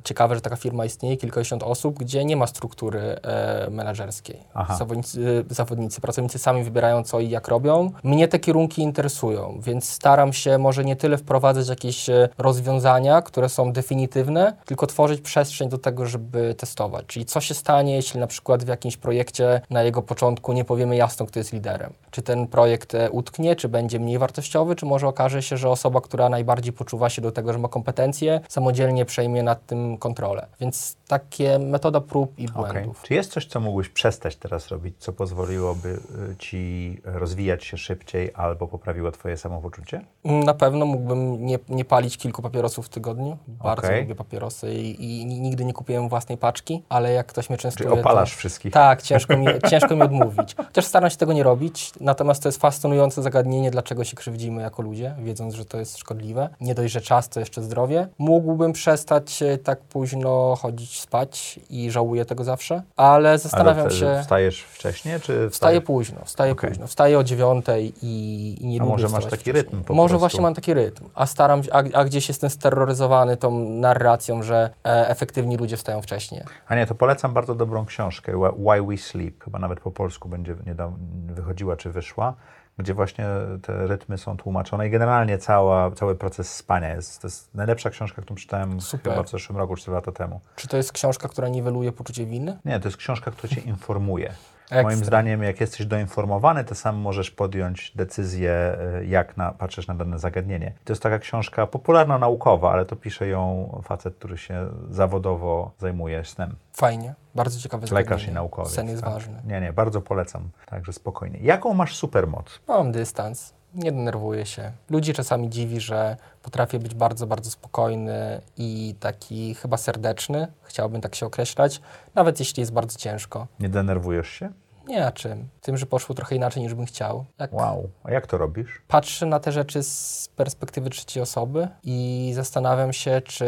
Speaker 3: Ciekawe, że taka firma istnieje, kilkadziesiąt osób, gdzie nie ma struktury e, menedżerskiej. Zawodnicy, zawodnicy, pracownicy sami wybierają co i jak robią. Mnie te kierunki interesują, więc staram się może nie tyle wprowadzać jakieś e, rozwiązania, które są definitywne, tylko tworzyć przestrzeń do tego, żeby testować. Czyli co się stanie, jeśli na przykład w jakimś projekcie na jego początku nie powiemy jasno, kto jest liderem. Czy ten projekt e, utknie, czy będzie mniej wartościowy, czy może okaże się, że osoba, która najbardziej poczuwa się do tego, że ma kompetencje, samodzielnie przejmie nad tym kontrolę. Więc takie metoda prób i błędów.
Speaker 1: Czy jest coś, co mógłbyś przestać teraz robić, co pozwoliłoby y, ci rozwijać się szybciej albo poprawiło twoje samopoczucie?
Speaker 3: Na pewno mógłbym nie, nie palić kilku papierosów w tygodniu. Bardzo
Speaker 1: Okej.
Speaker 3: lubię papierosy i, i nigdy nie kupiłem własnej paczki, ale jak ktoś mnie częstuje...
Speaker 1: Czyli opalasz
Speaker 3: to...
Speaker 1: wszystkich?
Speaker 3: Tak, ciężko mi, ciężko mi odmówić. Chociaż staram się tego nie robić, natomiast to jest fascynujące zagadnienie, dlaczego się krzywdzimy jako ludzie, wiedząc, że to jest szkodliwe. Nie dość, że czas, to jeszcze zdrowie. Mógłbym przestać tak późno chodzić spać i żałuję tego zawsze, ale zastanawiam
Speaker 1: Ale
Speaker 3: się...
Speaker 1: wstajesz wcześniej, czy
Speaker 3: Wstaję
Speaker 1: wstajesz...
Speaker 3: późno, wstaję
Speaker 1: Okej.
Speaker 3: późno. Wstaję o dziewiątej i, i nie
Speaker 1: A
Speaker 3: lubię
Speaker 1: może masz taki
Speaker 3: wcześniej.
Speaker 1: rytm po
Speaker 3: Może
Speaker 1: prostu?
Speaker 3: właśnie mam taki rytm, a staram się, a, a gdzieś jestem steroryzowany tą narracją, że e, efektywni ludzie wstają wcześniej.
Speaker 1: A nie, to polecam bardzo dobrą książkę, Why We Sleep, chyba nawet po polsku będzie niedawno wychodziła czy wyszła, gdzie właśnie te rytmy są tłumaczone i generalnie cała, cały proces spania jest, to jest najlepsza książka, którą czytałem
Speaker 3: Super.
Speaker 1: chyba w zeszłym roku, 4 lata temu.
Speaker 3: Czy to jest książka, która niweluje poczucie winy?
Speaker 1: Nie, to jest książka, która cię informuje.
Speaker 3: Ekstra.
Speaker 1: Moim zdaniem, jak jesteś doinformowany, to sam możesz podjąć decyzję, y, jak na, patrzysz na dane zagadnienie. To jest taka książka popularno-naukowa, ale to pisze ją facet, który się zawodowo zajmuje snem.
Speaker 3: Fajnie, bardzo ciekawe
Speaker 1: Lekarz i
Speaker 3: zagadnienie.
Speaker 1: naukowiec.
Speaker 3: Sen jest
Speaker 1: tak.
Speaker 3: ważny.
Speaker 1: Nie, nie, bardzo polecam. Także spokojnie. Jaką masz supermoc?
Speaker 3: Mam dystans, nie denerwuję się. Ludzi czasami dziwi, że potrafię być bardzo, bardzo spokojny i taki chyba serdeczny. Chciałbym tak się określać, nawet jeśli jest bardzo ciężko.
Speaker 1: Nie denerwujesz się?
Speaker 3: Nie, a czym? Tym, że poszło trochę inaczej niż bym chciał. Jak
Speaker 1: Wow. A jak to robisz?
Speaker 3: patrzę na te rzeczy z perspektywy trzeciej osoby i zastanawiam się, czy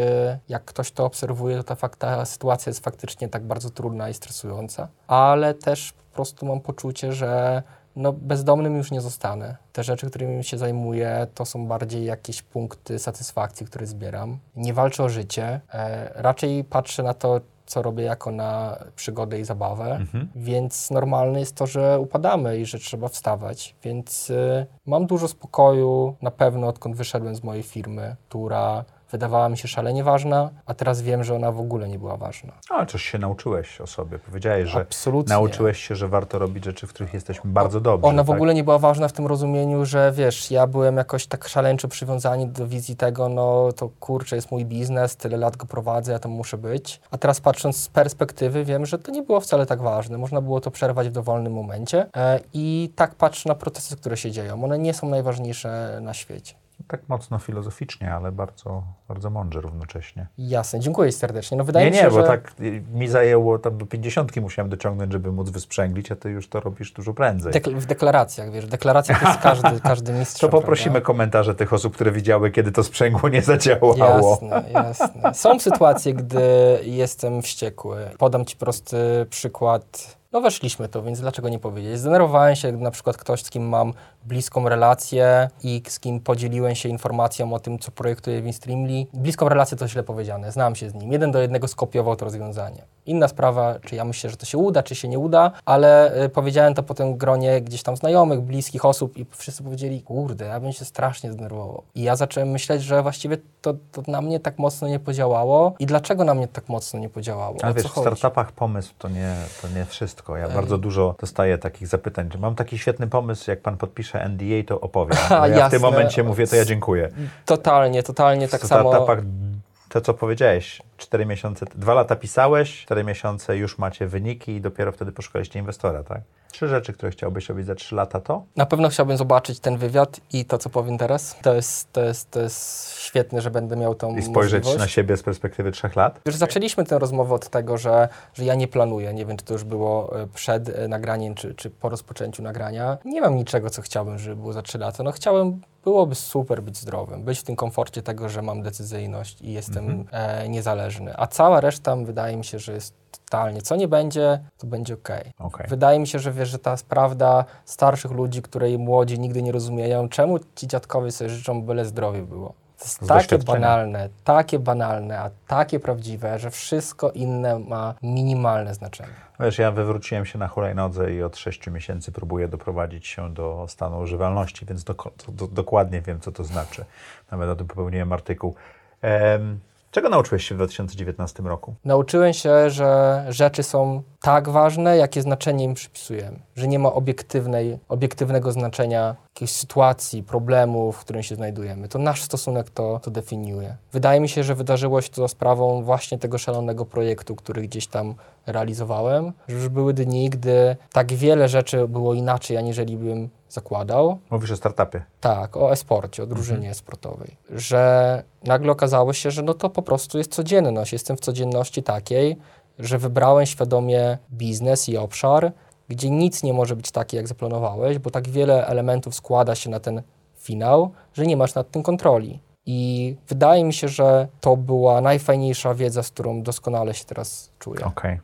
Speaker 3: jak ktoś to obserwuje, to ta, fakt, ta sytuacja jest faktycznie tak bardzo trudna i stresująca. Ale też po prostu mam poczucie, że no, bezdomnym już nie zostanę. Te rzeczy, którymi się zajmuję, to są bardziej jakieś punkty satysfakcji, które zbieram. Nie walczę o życie. E, raczej patrzę na to, co robię jako na przygodę i zabawę, więc normalne jest to, że upadamy i że trzeba wstawać. Więc y, mam dużo spokoju na pewno, odkąd wyszedłem z mojej firmy, która wydawała mi się szalenie ważna, a teraz wiem, że ona w ogóle nie była ważna.
Speaker 1: A, coś się nauczyłeś o sobie. Powiedziałeś, że
Speaker 3: Absolutnie.
Speaker 1: nauczyłeś się, że warto robić rzeczy, w których jesteśmy bardzo dobrzy.
Speaker 3: Ona w
Speaker 1: tak?
Speaker 3: ogóle nie była ważna w tym rozumieniu, że wiesz, ja byłem jakoś tak szaleńczo przywiązany do wizji tego, no to kurczę, jest mój biznes, tyle lat go prowadzę, ja tam muszę być. A teraz patrząc z perspektywy wiem, że to nie było wcale tak ważne. Można było to przerwać w dowolnym momencie e, i tak patrzę na procesy, które się dzieją. One nie są najważniejsze na świecie.
Speaker 1: Tak mocno filozoficznie, ale bardzo, bardzo mądrze równocześnie.
Speaker 3: Jasne, dziękuję serdecznie. No wydaje
Speaker 1: nie,
Speaker 3: mi się,
Speaker 1: nie, bo
Speaker 3: że...
Speaker 1: tak y, mi zajęło, tam do pięćdziesiątki musiałem dociągnąć, żeby móc wysprzęglić, a ty już to robisz dużo prędzej.
Speaker 3: Dekl- w deklaracjach, wiesz, deklaracja to jest każdy, każdy mistrz.
Speaker 1: to poprosimy komentarze tych osób, które widziały, kiedy to sprzęgło nie zadziałało.
Speaker 3: Jasne, jasne. Są sytuacje, gdy jestem wściekły. Podam Ci prosty przykład. No weszliśmy to, więc dlaczego nie powiedzieć? Zdenerwowałem się, gdy na przykład ktoś, z kim mam bliską relację i z kim podzieliłem się informacją o tym, co projektuję w Instreamly. Bliską relację to źle powiedziane, znam się z nim. Jeden do jednego skopiował to rozwiązanie. Inna sprawa, czy ja myślę, że to się uda, czy się nie uda, ale y, powiedziałem to potem w gronie gdzieś tam znajomych, bliskich osób i wszyscy powiedzieli, kurde, ja bym się strasznie zdenerwował. I ja zacząłem myśleć, że właściwie to, to na mnie tak mocno nie podziałało i dlaczego na mnie tak mocno nie podziałało?
Speaker 1: Ale wiesz, w startupach pomysł to nie, to nie wszystko. Ja bardzo dużo dostaję takich zapytań. Czy Mam taki świetny pomysł, jak pan podpisze NDA, to opowiem.
Speaker 3: Ha,
Speaker 1: Ale ja w tym
Speaker 3: jasne.
Speaker 1: momencie mówię, to ja dziękuję.
Speaker 3: Totalnie, totalnie tak samo.
Speaker 1: startupach to, co powiedziałeś, 4 miesiące, dwa lata pisałeś, 4 miesiące już macie wyniki i dopiero wtedy poszukaliście inwestora, tak? Trzy rzeczy, które chciałbyś robić za 3 lata to?
Speaker 3: Na pewno chciałbym zobaczyć ten wywiad i to, co powiem teraz. To jest, to jest, to jest świetne, że będę miał tą
Speaker 1: I spojrzeć
Speaker 3: możliwość.
Speaker 1: na siebie z perspektywy 3 lat?
Speaker 3: Już zaczęliśmy tę rozmowę od tego, że, że ja nie planuję. Nie wiem, czy to już było e, przed e, nagraniem, czy, czy po rozpoczęciu nagrania. Nie mam niczego, co chciałbym, żeby było za 3 lata. No chciałem, byłoby super być zdrowym, być w tym komforcie tego, że mam decyzyjność i jestem e, niezależny. A cała reszta wydaje mi się, że jest totalnie. Co nie będzie, to będzie ok.
Speaker 1: Okej.
Speaker 3: Wydaje mi się, że wiesz, że ta prawda starszych ludzi, której młodzi nigdy nie rozumieją, czemu ci dziadkowie sobie życzą, byle zdrowie było. To jest takie banalne, takie banalne, a takie prawdziwe, że wszystko inne ma minimalne znaczenie.
Speaker 1: Wiesz, ja wywróciłem się na hulajnodze i od 6 miesięcy próbuję doprowadzić się do stanu używalności, więc do, do, dokładnie wiem, co to znaczy. Nawet o tym popełniłem artykuł. Czego nauczyłeś się w 2019 roku?
Speaker 3: Nauczyłem się, że rzeczy są tak ważne, jakie znaczenie im przypisujemy. Że nie ma obiektywnej, obiektywnego znaczenia jakiejś sytuacji, problemu, w którym się znajdujemy. To nasz stosunek to, to definiuje. Wydaje mi się, że wydarzyło się to sprawą właśnie tego szalonego projektu, który gdzieś tam realizowałem. Już były dni, gdy tak wiele rzeczy było inaczej, aniżeli bym zakładał.
Speaker 1: Mówisz o startupie.
Speaker 3: Tak, o e-sporcie, o drużynie sportowej. Że nagle okazało się, że no to po prostu jest codzienność. Jestem w codzienności takiej, że wybrałem świadomie biznes i obszar, gdzie nic nie może być takie, jak zaplanowałeś, bo tak wiele elementów składa się na ten finał, że nie masz nad tym kontroli. I wydaje mi się, że to była najfajniejsza wiedza, z którą doskonale się teraz czuję.
Speaker 1: Okej.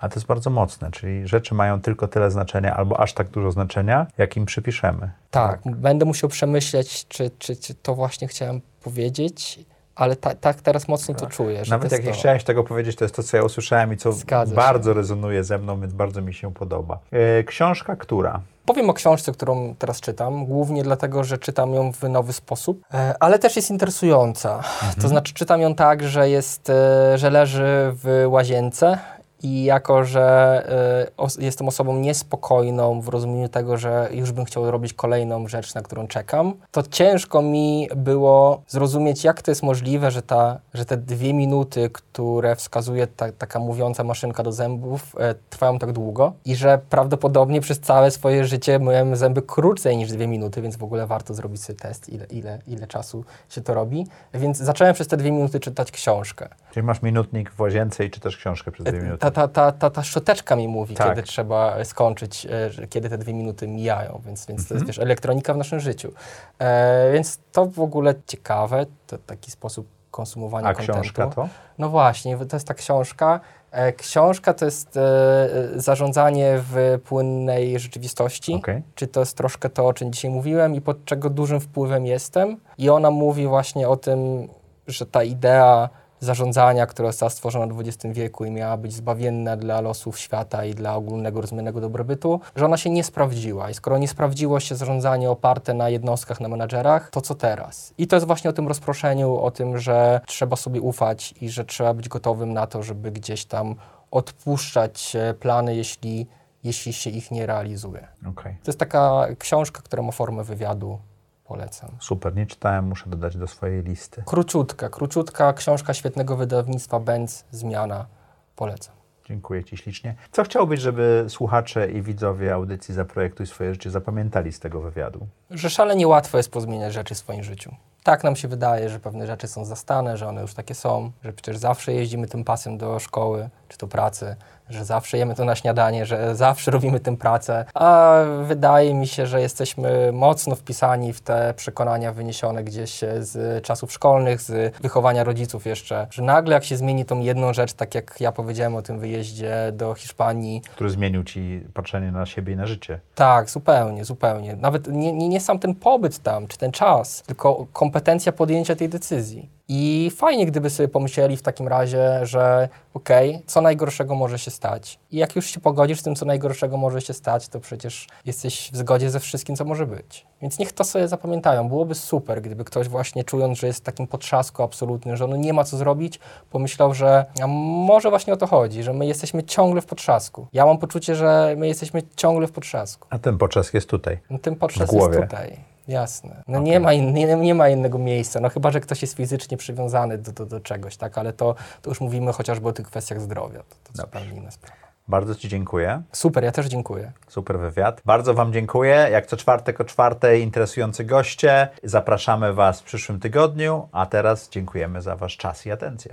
Speaker 1: A to jest bardzo mocne, czyli rzeczy mają tylko tyle znaczenia, albo aż tak dużo znaczenia, jak im przypiszemy.
Speaker 3: Tak, będę musiał przemyśleć, czy, czy, czy to właśnie chciałem powiedzieć, ale ta, tak teraz mocno to czuję. Że
Speaker 1: Nawet jak nie chciałeś tego powiedzieć, to jest to, co ja usłyszałem i co
Speaker 3: Zgadza się.
Speaker 1: bardzo rezonuje ze mną, więc bardzo mi się podoba. E, książka, która?
Speaker 3: Powiem o książce, którą teraz czytam, głównie dlatego, że czytam ją w nowy sposób, e, ale też jest interesująca. To znaczy czytam ją tak, że jest, e, że leży w łazience i jako, że e, os- jestem osobą niespokojną w rozumieniu tego, że już bym chciał robić kolejną rzecz, na którą czekam, to ciężko mi było zrozumieć, jak to jest możliwe, że, ta, że te dwie minuty, które wskazuje ta, taka mówiąca maszynka do zębów, e, trwają tak długo i że prawdopodobnie przez całe swoje życie myłem zęby krócej niż dwie minuty, więc w ogóle warto zrobić sobie test, ile, ile, ile czasu się to robi. Więc zacząłem przez te dwie minuty czytać książkę.
Speaker 1: Czyli masz minutnik w łazience i czytasz książkę przez dwie minuty.
Speaker 3: Ta, ta, ta, ta, ta szczoteczka mi mówi,
Speaker 1: Tak.
Speaker 3: kiedy trzeba skończyć, e, kiedy te dwie minuty mijają, więc, więc to jest wiesz, elektronika w naszym życiu. E, więc to w ogóle ciekawe, to taki sposób konsumowania
Speaker 1: A
Speaker 3: kontentu.
Speaker 1: książka to?
Speaker 3: No właśnie, to jest ta książka. E, Książka to jest e, zarządzanie w płynnej rzeczywistości.
Speaker 1: Okej.
Speaker 3: Czy to jest troszkę to, o czym dzisiaj mówiłem i pod czego dużym wpływem jestem. I ona mówi właśnie o tym, że ta idea zarządzania, która została stworzona w XX wieku i miała być zbawienna dla losów świata i dla ogólnego rozumianego dobrobytu, że ona się nie sprawdziła. I skoro nie sprawdziło się zarządzanie oparte na jednostkach, na menadżerach, to co teraz? I to jest właśnie o tym rozproszeniu, o tym, że trzeba sobie ufać i że trzeba być gotowym na to, żeby gdzieś tam odpuszczać e, plany, jeśli, jeśli się ich nie realizuje.
Speaker 1: Okej.
Speaker 3: To jest taka książka, która ma formę wywiadu. Polecam.
Speaker 1: Super, nie czytałem, muszę dodać do swojej listy.
Speaker 3: Króciutka, króciutka książka świetnego wydawnictwa Benz, Zmiana. Polecam.
Speaker 1: Dziękuję Ci ślicznie. Co chciałbyś, żeby słuchacze i widzowie audycji Zaprojektuj swoje życie zapamiętali z tego wywiadu?
Speaker 3: Że szalenie łatwo jest pozmieniać rzeczy w swoim życiu. Tak nam się wydaje, że pewne rzeczy są zastane, że one już takie są, że przecież zawsze jeździmy tym pasem do szkoły czy do pracy, że zawsze jemy to na śniadanie, że zawsze robimy tym pracę. A wydaje mi się, że jesteśmy mocno wpisani w te przekonania wyniesione gdzieś z czasów szkolnych, z wychowania rodziców jeszcze, że nagle jak się zmieni tą jedną rzecz, tak jak ja powiedziałem o tym wyjeździe do Hiszpanii,
Speaker 1: Który zmienił Ci patrzenie na siebie i na życie?
Speaker 3: tak, zupełnie, zupełnie. Nawet nie, nie, nie sam ten pobyt tam, czy ten czas, tylko kompetencja podjęcia tej decyzji. I fajnie, gdyby sobie pomyśleli w takim razie, że okej, co najgorszego może się stać. I jak już się pogodzisz z tym, co najgorszego może się stać, to przecież jesteś w zgodzie ze wszystkim, co może być. Więc niech to sobie zapamiętają. Byłoby super, gdyby ktoś właśnie czując, że jest w takim potrzasku absolutnym, że on nie ma co zrobić, pomyślał, że a może właśnie o to chodzi, że my jesteśmy ciągle w potrzasku. Ja mam poczucie, że my jesteśmy ciągle w potrzasku.
Speaker 1: A ten poczas jest tutaj.
Speaker 3: No, ten
Speaker 1: głowie.
Speaker 3: jest tutaj. Jasne. No nie, ma in, nie, nie ma innego miejsca, no chyba, że ktoś jest fizycznie przywiązany do, do, do czegoś, tak? Ale to, to już mówimy chociażby o tych kwestiach zdrowia. To, to zupełnie inna sprawa.
Speaker 1: Bardzo Ci dziękuję.
Speaker 3: Super, ja też dziękuję.
Speaker 1: Super wywiad. Bardzo Wam dziękuję. Jak co czwartek o czwartej interesujący goście. Zapraszamy Was w przyszłym tygodniu, a teraz dziękujemy za Wasz czas i atencję.